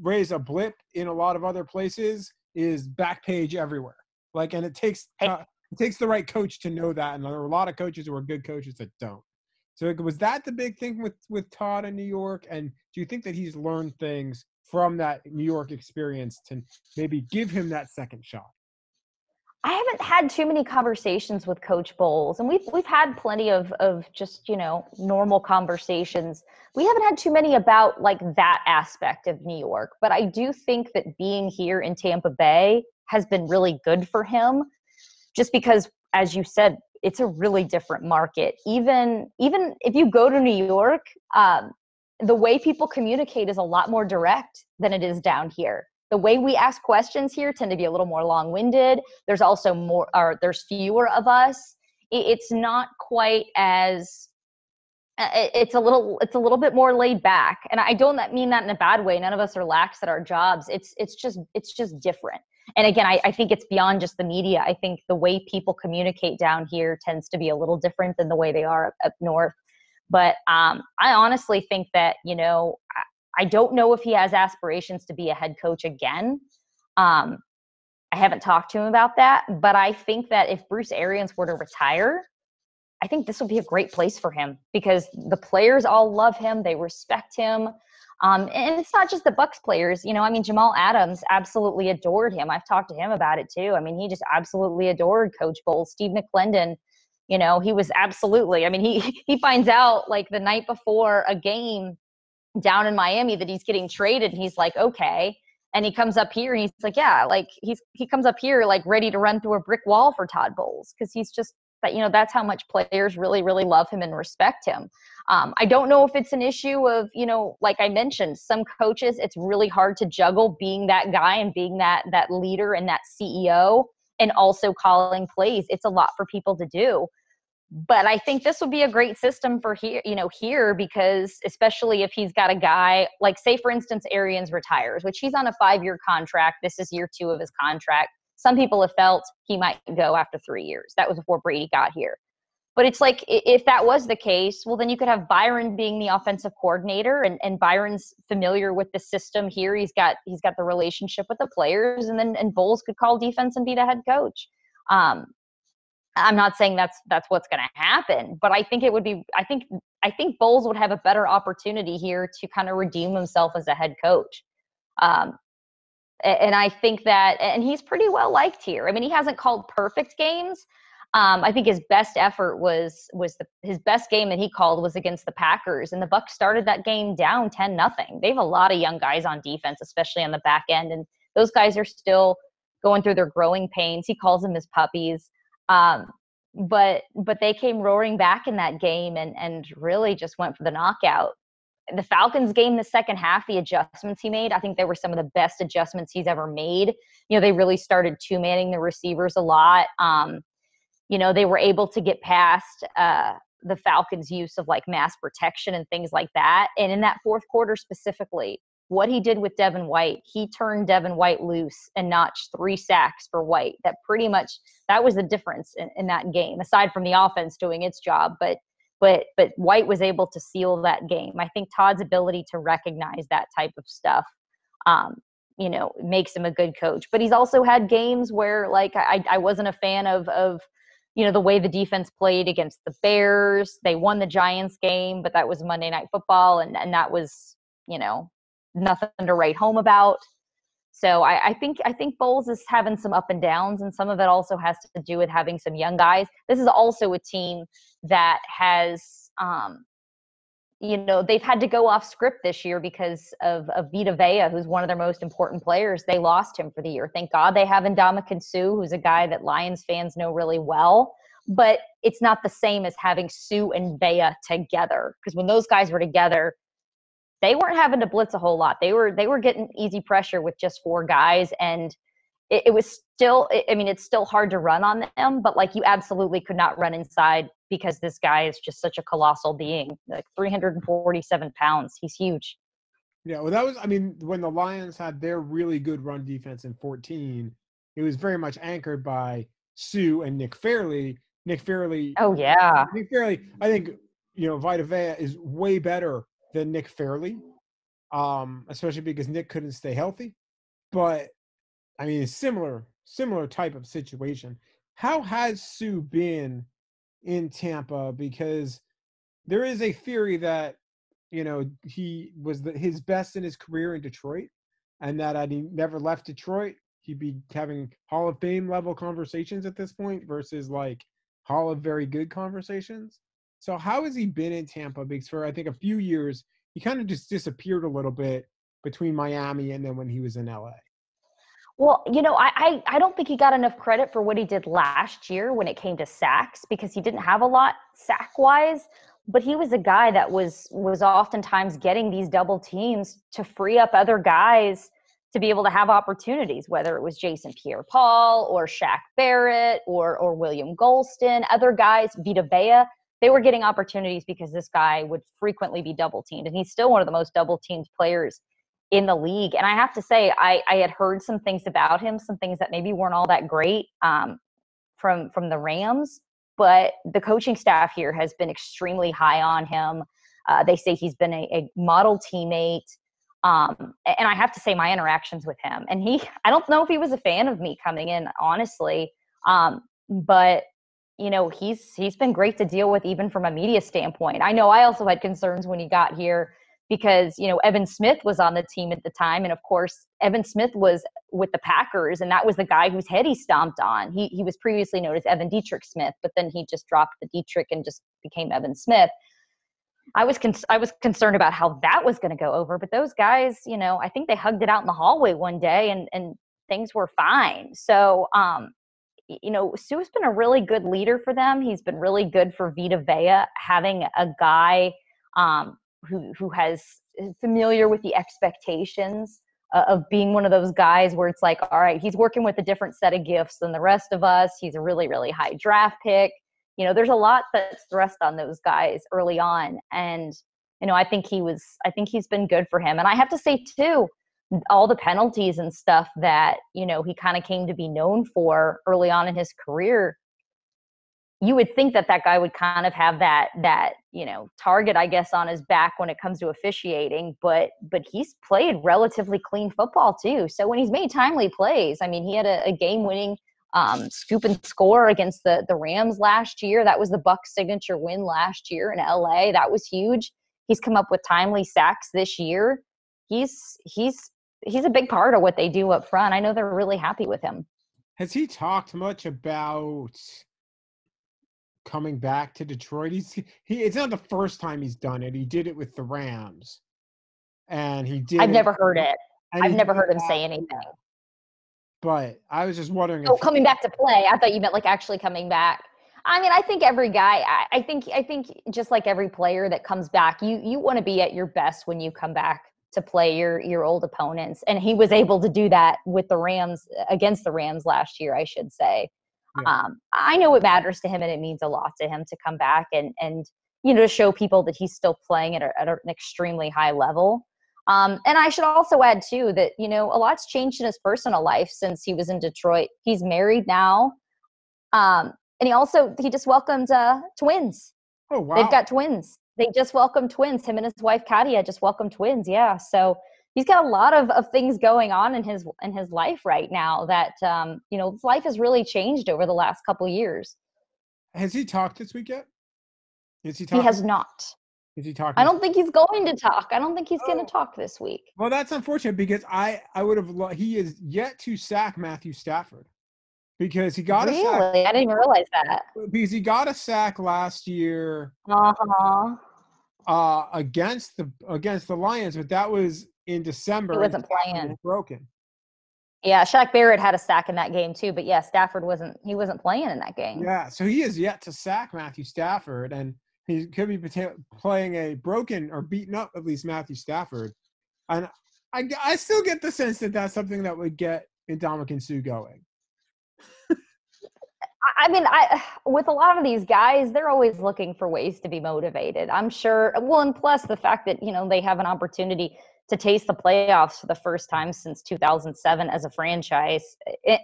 raise a blip in a lot of other places is back page everywhere. Like, and it takes uh, it takes the right coach to know that, and there are a lot of coaches who are good coaches that don't. So was that the big thing with with Todd in New York? And do you think that he's learned things from that New York experience to maybe give him that second shot? I haven't had too many conversations with Coach Bowles, and we've we've had plenty of of just you know normal conversations. We haven't had too many about like that aspect of New York, but I do think that being here in Tampa Bay has been really good for him, just because, as you said, it's a really different market. Even even if you go to New York, um, the way people communicate is a lot more direct than it is down here. The way we ask questions here tend to be a little more long-winded. There's also more or there's fewer of us. It's not quite as uh, it's a little it's a little bit more laid back. And i don't mean that in a bad way. None of us are lax at our jobs. It's it's just it's just different and again I, I think it's beyond just the media. I think the way people communicate down here tends to be a little different than the way they are up, north. But um, i honestly think that you know I, I don't know if he has aspirations to be a head coach again. Um, I haven't talked to him about that, but I think that if Bruce Arians were to retire, I think this would be a great place for him because the players all love him, they respect him. Um, and it's not just the Bucks players, you know. I mean, Jamal Adams absolutely adored him. I've talked to him about it too. I mean, he just absolutely adored Coach Bowles. Steve McLendon, you know, he was absolutely. I mean, he he finds out like the night before a game down in Miami that he's getting traded, and he's like, okay and he comes up here and he's like yeah like he's he comes up here like ready to run through a brick wall for todd bowles because he's just that you know that's how much players really really love him and respect him um, i don't know if it's an issue of you know like i mentioned some coaches it's really hard to juggle being that guy and being that that leader and that ceo and also calling plays it's a lot for people to do but I think this would be a great system for here, you know, here because especially if he's got a guy like, say, for instance, Arians retires, which he's on a five-year contract. This is year two of his contract. Some people have felt he might go after three years. That was before Brady got here. But it's like if that was the case, well, then you could have Byron being the offensive coordinator, and, and Byron's familiar with the system here. He's got he's got the relationship with the players, and then and Bowles could call defense and be the head coach. Um, I'm not saying that's that's what's going to happen, but I think it would be. I think I think Bowles would have a better opportunity here to kind of redeem himself as a head coach. Um, and I think that, and he's pretty well liked here. I mean, he hasn't called perfect games. Um, I think his best effort was was the, his best game that he called was against the Packers, and the Bucks started that game down ten nothing. They have a lot of young guys on defense, especially on the back end, and those guys are still going through their growing pains. He calls them his puppies. Um, but but they came roaring back in that game and and really just went for the knockout. The Falcons game, the second half, the adjustments he made, I think they were some of the best adjustments he's ever made. You know, they really started two manning the receivers a lot. Um, you know, they were able to get past uh, the Falcons' use of like max protection and things like that. And in that fourth quarter specifically, what he did with Devin White, he turned Devin White loose and notched three sacks for White. That pretty much that was the difference in, in that game, aside from the offense doing its job. But but but White was able to seal that game. I think Todd's ability to recognize that type of stuff, um, you know, makes him a good coach. But he's also had games where like I, I wasn't a fan of of you know the way the defense played against the Bears. They won the Giants game, but that was Monday Night Football, and and that was you know nothing to write home about. So I, I think I think Bowles is having some up and downs, and some of it also has to do with having some young guys. This is also a team that has, um, you know, they've had to go off script this year because of, of Vita Vea, who's one of their most important players. They lost him for the year. Thank God they have Ndamukong Suh, who's a guy that Lions fans know really well. But it's not the same as having Suh and Vea together because when those guys were together, they weren't having to blitz a whole lot. They were they were getting easy pressure with just four guys, and it, it was still. I mean, it's still hard to run on them, but like you absolutely could not run inside because this guy is just such a colossal being, like 347 pounds. He's huge. Yeah, well, that was. I mean, when the Lions had their really good run defense in 14, it was very much anchored by Suh and Nick Fairley. Nick Fairley. Oh yeah. Nick Fairley. I think you know Vita Vea is way better than Nick Fairley, um, especially because Nick couldn't stay healthy. But I mean, similar similar type of situation. How has Suh been in Tampa? Because there is a theory that you know he was the, his best in his career in Detroit, and that had he never left Detroit, he'd be having Hall of Fame level conversations at this point versus like Hall of Very Good conversations. So how has he been in Tampa? Because for I think a few years he kind of just disappeared a little bit between Miami and then when he was in LA. Well, you know, I, I, I don't think he got enough credit for what he did last year when it came to sacks because he didn't have a lot sack wise. But he was a guy that was was oftentimes getting these double teams to free up other guys to be able to have opportunities, whether it was Jason Pierre-Paul or Shaq Barrett or or William Gholston, other guys, Vita Vea. They were getting opportunities because this guy would frequently be double teamed, and he's still one of the most double teamed players in the league. And I have to say, I, I had heard some things about him, some things that maybe weren't all that great um, from from the Rams. But the coaching staff here has been extremely high on him. Uh, they say he's been a, a model teammate. Um, and I have to say, my interactions with him, and he, I don't know if he was a fan of me coming in, honestly. Um, but you know, he's he's been great to deal with, even from a media standpoint. I know I also had concerns when he got here because you know Evan Smith was on the team at the time, and of course Evan Smith was with the Packers, and that was the guy whose head he stomped on. He he was previously known as Evan Dietrich Smith, but then he just dropped the Dietrich and just became Evan Smith. I was con- I was concerned about how that was going to go over, but those guys, you know, I think they hugged it out in the hallway one day, and and things were fine. So, um, you know, Suh's been a really good leader for them. He's been really good for Vita Vea, having a guy um, who who has familiar with the expectations uh, of being one of those guys where it's like, all right, he's working with a different set of gifts than the rest of us. He's a really really high draft pick. You know, there's a lot that's thrust on those guys early on, and you know, I think he was. I think he's been good for him, and I have to say too. All the penalties and stuff that you know he kind of came to be known for early on in his career you would think that that guy would kind of have that that you know target i guess on his back when it comes to officiating but but he's played relatively clean football too. So when he's made timely plays i mean he had a, a game winning um, scoop and score against the the rams last year. That was the buck signature win last year in la that was huge. He's come up with timely sacks this year. He's he's he's a big part of what they do up front i know they're really happy with him has he talked much about coming back to Detroit. He's he it's not the first time he's done it. He did it with the Rams. And he did I've never heard it. I've never heard him that. say anything. But I was just wondering Oh, coming back to play. I thought you meant like actually coming back. I mean, I think every guy I, I think I think just like every player that comes back, you you want to be at your best when you come back to play your your old opponents. And he was able to do that with the Rams against the Rams last year, I should say. Yeah. Um, I know it matters to him and it means a lot to him to come back and and you know to show people that he's still playing at, a, at an extremely high level. Um, and I should also add too that you know a lot's changed in his personal life since he was in Detroit. He's married now, um, and he also he just welcomed uh, twins. Oh wow. They've got twins. They just welcomed twins. Him and his wife Katia just welcomed twins. Yeah, so he's got a lot of, of things going on in his in his life right now that um, you know his life has really changed over the last couple years. has he talked this week yet? Is he He has not. Is he talking? I don't think he's going to talk. I don't think he's going Oh. to talk this week. Well, that's unfortunate because I I would have lo- he is yet to sack Matthew Stafford because he got a sack really? I didn't even realize that. because he got a sack last year Uh huh. Uh against the against the Lions, but that was in December. and wasn't playing. was broken. Yeah, Shaq Barrett had a sack in that game too, but yeah, Stafford wasn't. He wasn't playing in that game. Yeah, so he is yet to sack Matthew Stafford, and he could be playing a broken or beaten up at least Matthew Stafford. And I, I still get the sense that that's something that would get Ndamukong Suh going. I- mean, I with a lot of these guys, they're always looking for ways to be motivated. I'm sure. Well, and plus the fact that you know they have an opportunity to taste the playoffs for the first time since 2007 as a franchise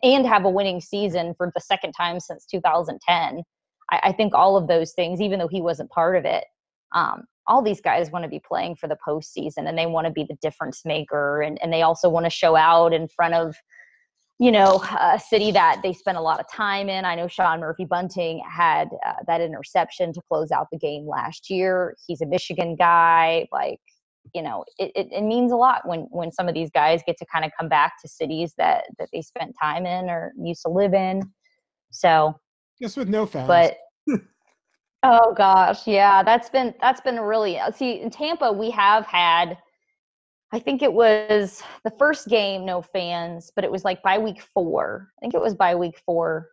and have a winning season for the second time since 2010. I, I think all of those things, even though he wasn't part of it, um, all these guys want to be playing for the postseason and they want to be the difference maker and, and they also want to show out in front of you know, a city that they spent a lot of time in. I know Sean Murphy Bunting had uh, that interception to close out the game last year. He's a Michigan guy. Like, you know, it, it, it, means a lot when when some of these guys get to kind of come back to cities that that they spent time in or used to live in. So, just with no fans. But oh gosh, yeah, that's been that's been really uh, see in Tampa we have had I think it was the first game, no fans, but it was like by week four. I think it was by week four.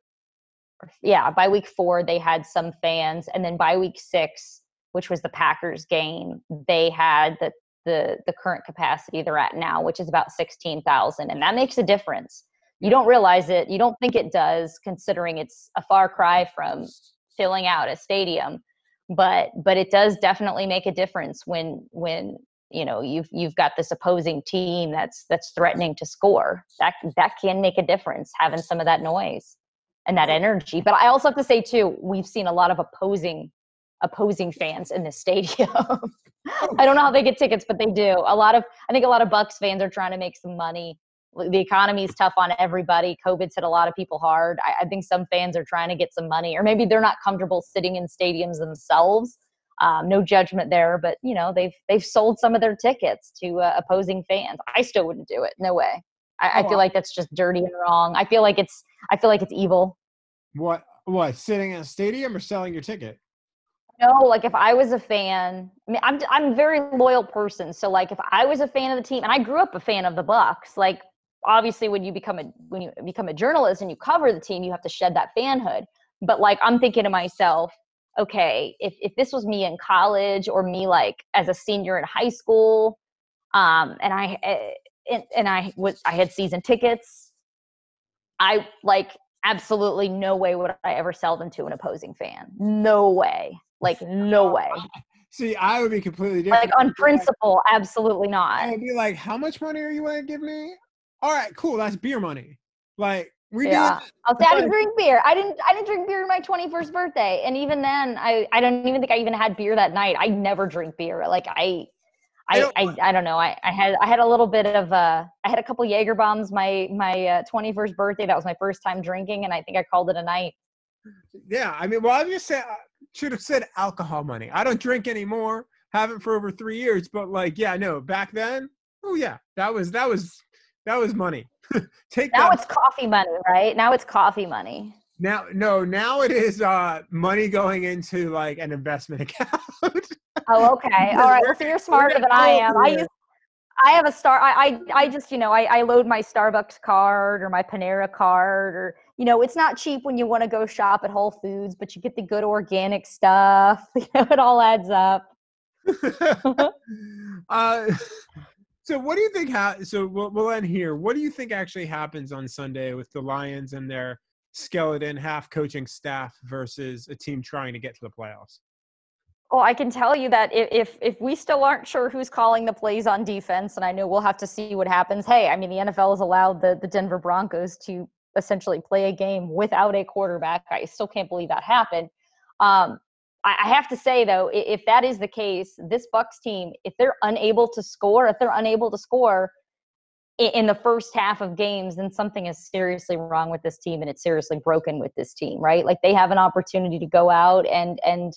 Yeah, by week four, they had some fans. And then by week six, which was the Packers game, they had the, the, the current capacity they're at now, which is about 16,000. And that makes a difference. You don't realize it. You don't think it does, considering it's a far cry from filling out a stadium but but it does definitely make a difference when when you know you've you've got this opposing team that's that's threatening to score. That that can make a difference having some of that noise and that energy. But i also have to say too we've seen a lot of opposing opposing fans in the stadium. I don't know how they get tickets but they do. A lot of i think a lot of bucks fans are trying to make some money. The economy is tough on everybody. Covid's hit a lot of people hard. I, I think some fans are trying to get some money or maybe they're not comfortable sitting in stadiums themselves um, no judgment there, but you know they've they've sold some of their tickets to uh, opposing fans. I still wouldn't do it. No way. I, I feel like that's just dirty and wrong. I feel like it's I feel like it's evil. What what sitting in a stadium or selling your ticket? No, like if I was a fan, I mean, I'm I'm a very loyal person. So like if I was a fan of the team, and I grew up a fan of the Bucks, like obviously when you become a when you become a journalist and you cover the team, you have to shed that fanhood. But like I'm thinking to myself, okay, if, if this was me in college or me like as a senior in high school, um, and I eh, and, and I was I had season tickets, I like absolutely no way would I ever sell them to an opposing fan. No way. Like no way. See, I would be completely different. Like on principle, absolutely not. I would be like, how much money are you going to give me? All right, cool. That's beer money. Like, we yeah. I'll say I didn't drink beer. I didn't. I didn't drink beer on my 21st birthday, and even then, I I don't even think I even had beer that night. I never drink beer. Like I, I I, I, I don't know. I, I had I had a little bit of uh I had a couple Jaeger bombs my my uh, 21st birthday. That was my first time drinking, and I think I called it a night. Yeah, I mean, well, I just said should have said alcohol money. I don't drink anymore. Haven't for over three years, but like, yeah, no, back then, oh yeah, that was that was that was money. Take now that. it's coffee money, right? Now it's coffee money. Now, no, now it is uh, money going into like an investment account. oh, okay. All right. So you're smarter than I am. I use, I have a star. I, I, I just, you know, I, I load my Starbucks card or my Panera card, or you know, it's not cheap when you want to go shop at Whole Foods, but you get the good organic stuff. You know, it all adds up. uh, so what do you think? Ha- so we'll, we'll end here. What do you think actually happens on Sunday with the Lions and their skeleton half coaching staff versus a team trying to get to the playoffs? Well, I can tell you that if if we still aren't sure who's calling the plays on defense, and I know we'll have to see what happens. Hey, I mean, the NFL has allowed the the Denver Broncos to essentially play a game without a quarterback. I still can't believe that happened. Um, I have to say though, if that is the case, this Bucks team, if they're unable to score, if they're unable to score in the first half of games, then something is seriously wrong with this team, and it's seriously broken with this team, right? Like they have an opportunity to go out and and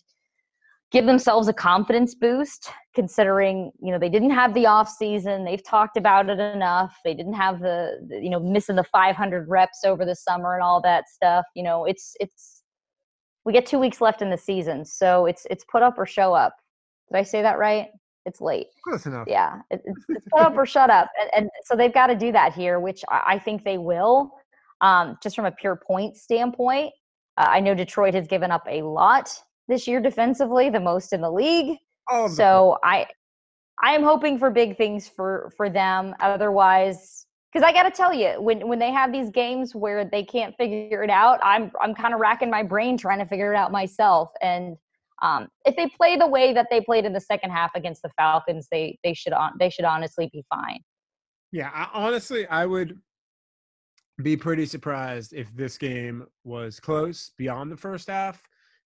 give themselves a confidence boost, considering you know they didn't have the off season. They've talked about it enough. They didn't have the, you know missing the 500 reps over the summer and all that stuff. You know, it's it's we get two weeks left in the season, so it's it's put up or show up. Did I say that right? It's late. Close enough. Yeah, it's, it's, put up or shut up, and, and so they've got to do that here, which I, think they will. Um, just from a pure point standpoint, uh, I know Detroit has given up a lot this year defensively, the most in the league. Oh, so I I am hoping for big things for for them. Otherwise, because I got to tell you, when when they have these games where they can't figure it out, I'm I'm kind of racking my brain trying to figure it out myself. And Um, if they play the way that they played in the second half against the Falcons, they they should on they should honestly be fine. Yeah, I, honestly, I would be pretty surprised if this game was close beyond the first half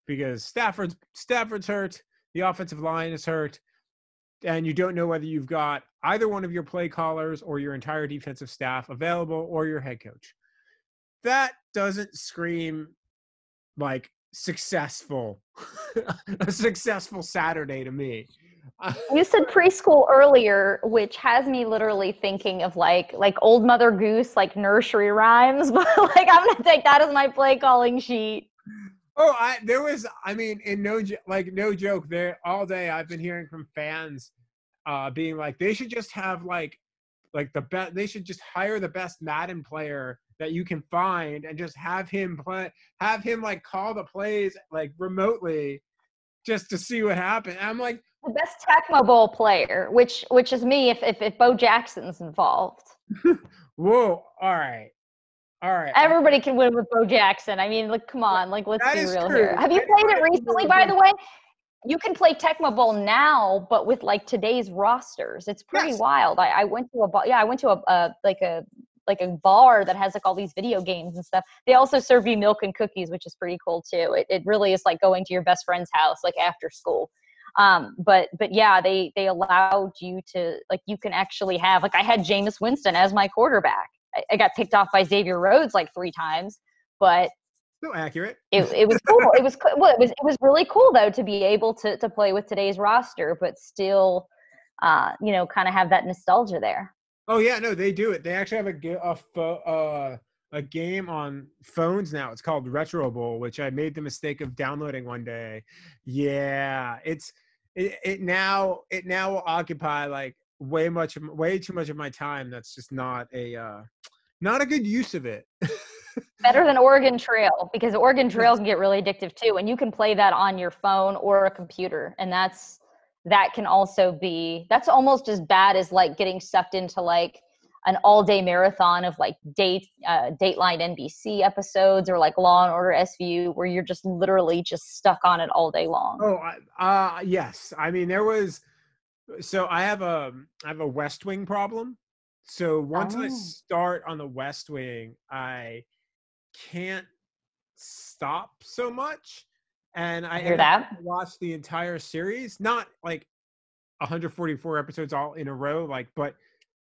because Stafford's Stafford's hurt, the offensive line is hurt, and you don't know whether you've got either one of your play callers or your entire defensive staff available or your head coach. That doesn't scream like successful a successful Saturday to me. you said preschool earlier, which has me literally thinking of like like old Mother Goose, like nursery rhymes. But like I'm gonna take that as my play calling sheet. Oh, I there was I mean, in no like no joke, there all day I've been hearing from fans uh being like they should just have like like the best they should just hire the best Madden player that you can find and just have him play have him like call the plays like remotely just to see what happened. I'm like the best Tecmo Bowl player, which which is me if if, if Bo Jackson's involved. Whoa, all right. All right. Everybody can win with Bo Jackson. I mean, like, come on, like, let's that be real true. here. Have you played it recently, by the way? You can play Tecmo Bowl now, but with like today's rosters, it's pretty Yes. wild. I, I went to a bar, yeah, I went to a, a like a like a bar that has like all these video games and stuff. They also serve you milk and cookies, which is pretty cool too. It it really is like going to your best friend's house like after school. Um, but but yeah, they they allowed you to like you can actually have like I had Jameis Winston as my quarterback. I, got picked off by Xavier Rhodes like three times, but so accurate. it, it was cool. it was well, it was it was really cool though to be able to to play with today's roster, but still, uh, you know, kind of have that nostalgia there. Oh yeah, no, they do it. They actually have a a uh, a game on phones now. It's called Retro Bowl, which I made the mistake of downloading one day. Yeah, it's it, it now it now will occupy like way much way too much of my time. That's just not a uh, not a good use of it. Better than Oregon Trail because Oregon Trail can get really addictive too, and you can play that on your phone or a computer, and that's that can also be that's almost as bad as like getting sucked into like an all-day marathon of like date uh, Dateline NBC episodes or like Law and Order SVU, where you're just literally just stuck on it all day long. Oh, uh, yes. I mean, there was. So I have a I have a West Wing problem. So once I Oh. start on the West Wing, I can't stop so much, and I I hear that. having watch the entire series. Not like 144 episodes all in a row, like, but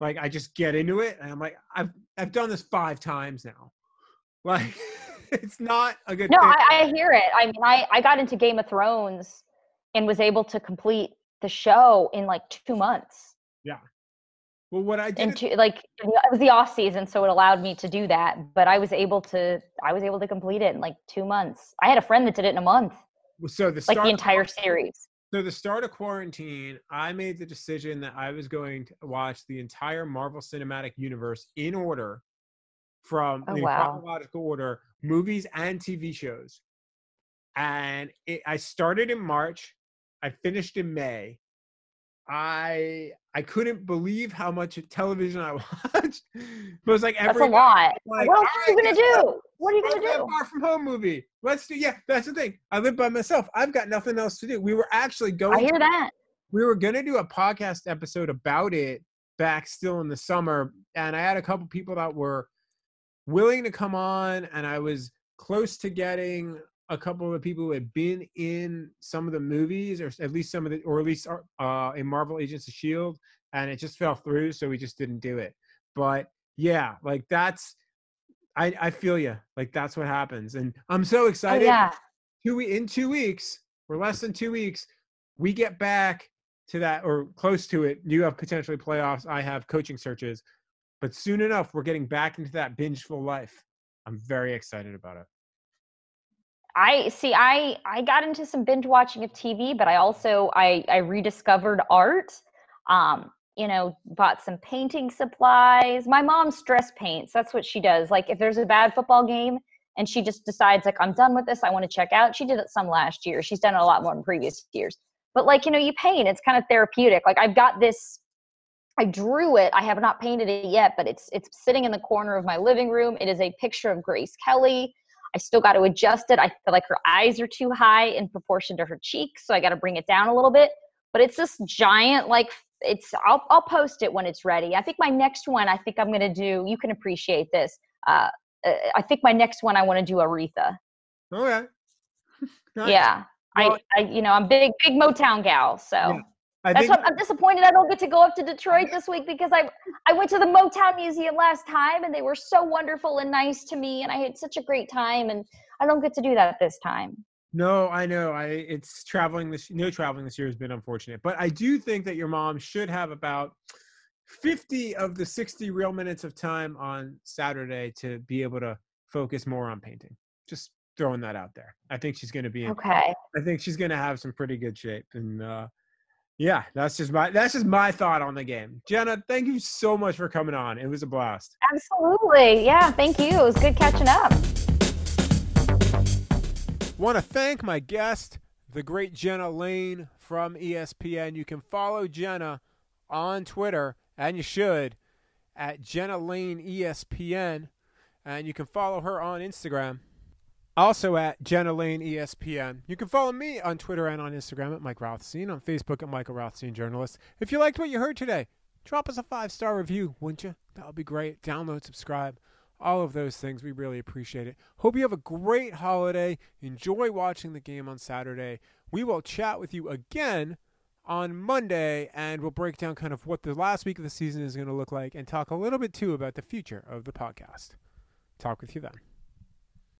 like I just get into it, and I'm like, I've I've done this five times now. Like, it's not a good. No, thing. I, I hear it. I mean, I, I got into Game of Thrones and was able to complete the show in like two months. Well, what I did at- like it was the off season, so it allowed me to do that. But I was able to I was able to complete it in like two months. I had a friend that did it in a month, so the like the entire series. So the start of quarantine, I made the decision that I was going to watch the entire Marvel Cinematic Universe in order from Oh, in wow. chronological order, movies and TV shows. And it, I started in March. I finished in May. I I couldn't believe how much television I watched. it was like every That's a lot. like, what are you gonna do? What are you gonna do do? Far from home movie. Let's do. Yeah, that's the thing. I live by myself. I've got nothing else to do. We were actually going. I hear that. we were gonna do a podcast episode about it back still in the summer, and I had a couple people that were willing to come on, and I was close to getting a couple of the people who had been in some of the movies, or at least some of the, or at least uh, in Marvel Agents of Shield, and it just fell through, so we just didn't do it. But yeah, like that's. I, I feel you. Like that's what happens, and I'm so Oh, excited yeah. two we- in two weeks or less than two weeks we get back to that or close to it you have potentially playoffs i have coaching searches but soon enough we're getting back into that bingeful life i'm very excited about it I see. I I got into some binge watching of TV, but I also I I rediscovered art. Um, you know, bought some painting supplies. My mom stress paints. That's what she does. Like if there's a bad football game and she just decides like I'm done with this, I want to check out. She did it some last year. She's done it a lot more in previous years. But like you know, you paint. It's kind of therapeutic. Like I've got this. I drew it. I have not painted it yet, but it's it's sitting in the corner of my living room. It is a picture of Grace Kelly. I still got to adjust it. I feel like her eyes are too high in proportion to her cheeks, so I got to bring it down a little bit. But it's this giant, like it's. I'll I'll post it when it's ready. I think my next one. I think I'm gonna do. You can appreciate this. Uh, uh I think my next one. I want to do Aretha. Okay. Nice. Yeah. Well- I, I, you know, I'm big, big Motown gal. So Yeah. I that's think what I'm disappointed I don't get to go up to Detroit this week because I, I went to the Motown Museum last time and they were so wonderful and nice to me and I had such a great time and I don't get to do that this time. No, I know. I it's traveling this no traveling this year has been unfortunate. But I do think that your mom should have about 50 of the 60 real minutes of time on Saturday to be able to focus more on painting. Just throwing that out there. I think she's going to be in, Okay. I think she's going to have some pretty good shape and uh yeah, that's just my that's just my thought on the game. Jenna, thank you so much for coming on. It was a blast. Absolutely. Yeah. Thank you. It was good catching up. Want to thank my guest, the great Jenna Laine from ESPN. You can follow Jenna on Twitter, and you should, at Jenna Laine ESPN. And you can follow her on Instagram, also at Jenna Laine ESPN. You can follow me on Twitter and on Instagram at Mike Rothstein, on Facebook at Michael Rothstein Journalist. If you liked what you heard today, drop us a five star review, wouldn't you? That would be great. Download, subscribe all of those things. We really appreciate it. Hope you have a great holiday. Enjoy watching the game on Saturday. We will chat with you again on Monday and we'll break down kind of what the last week of the season is going to look like and talk a little bit too about the future of the podcast. Talk with you then.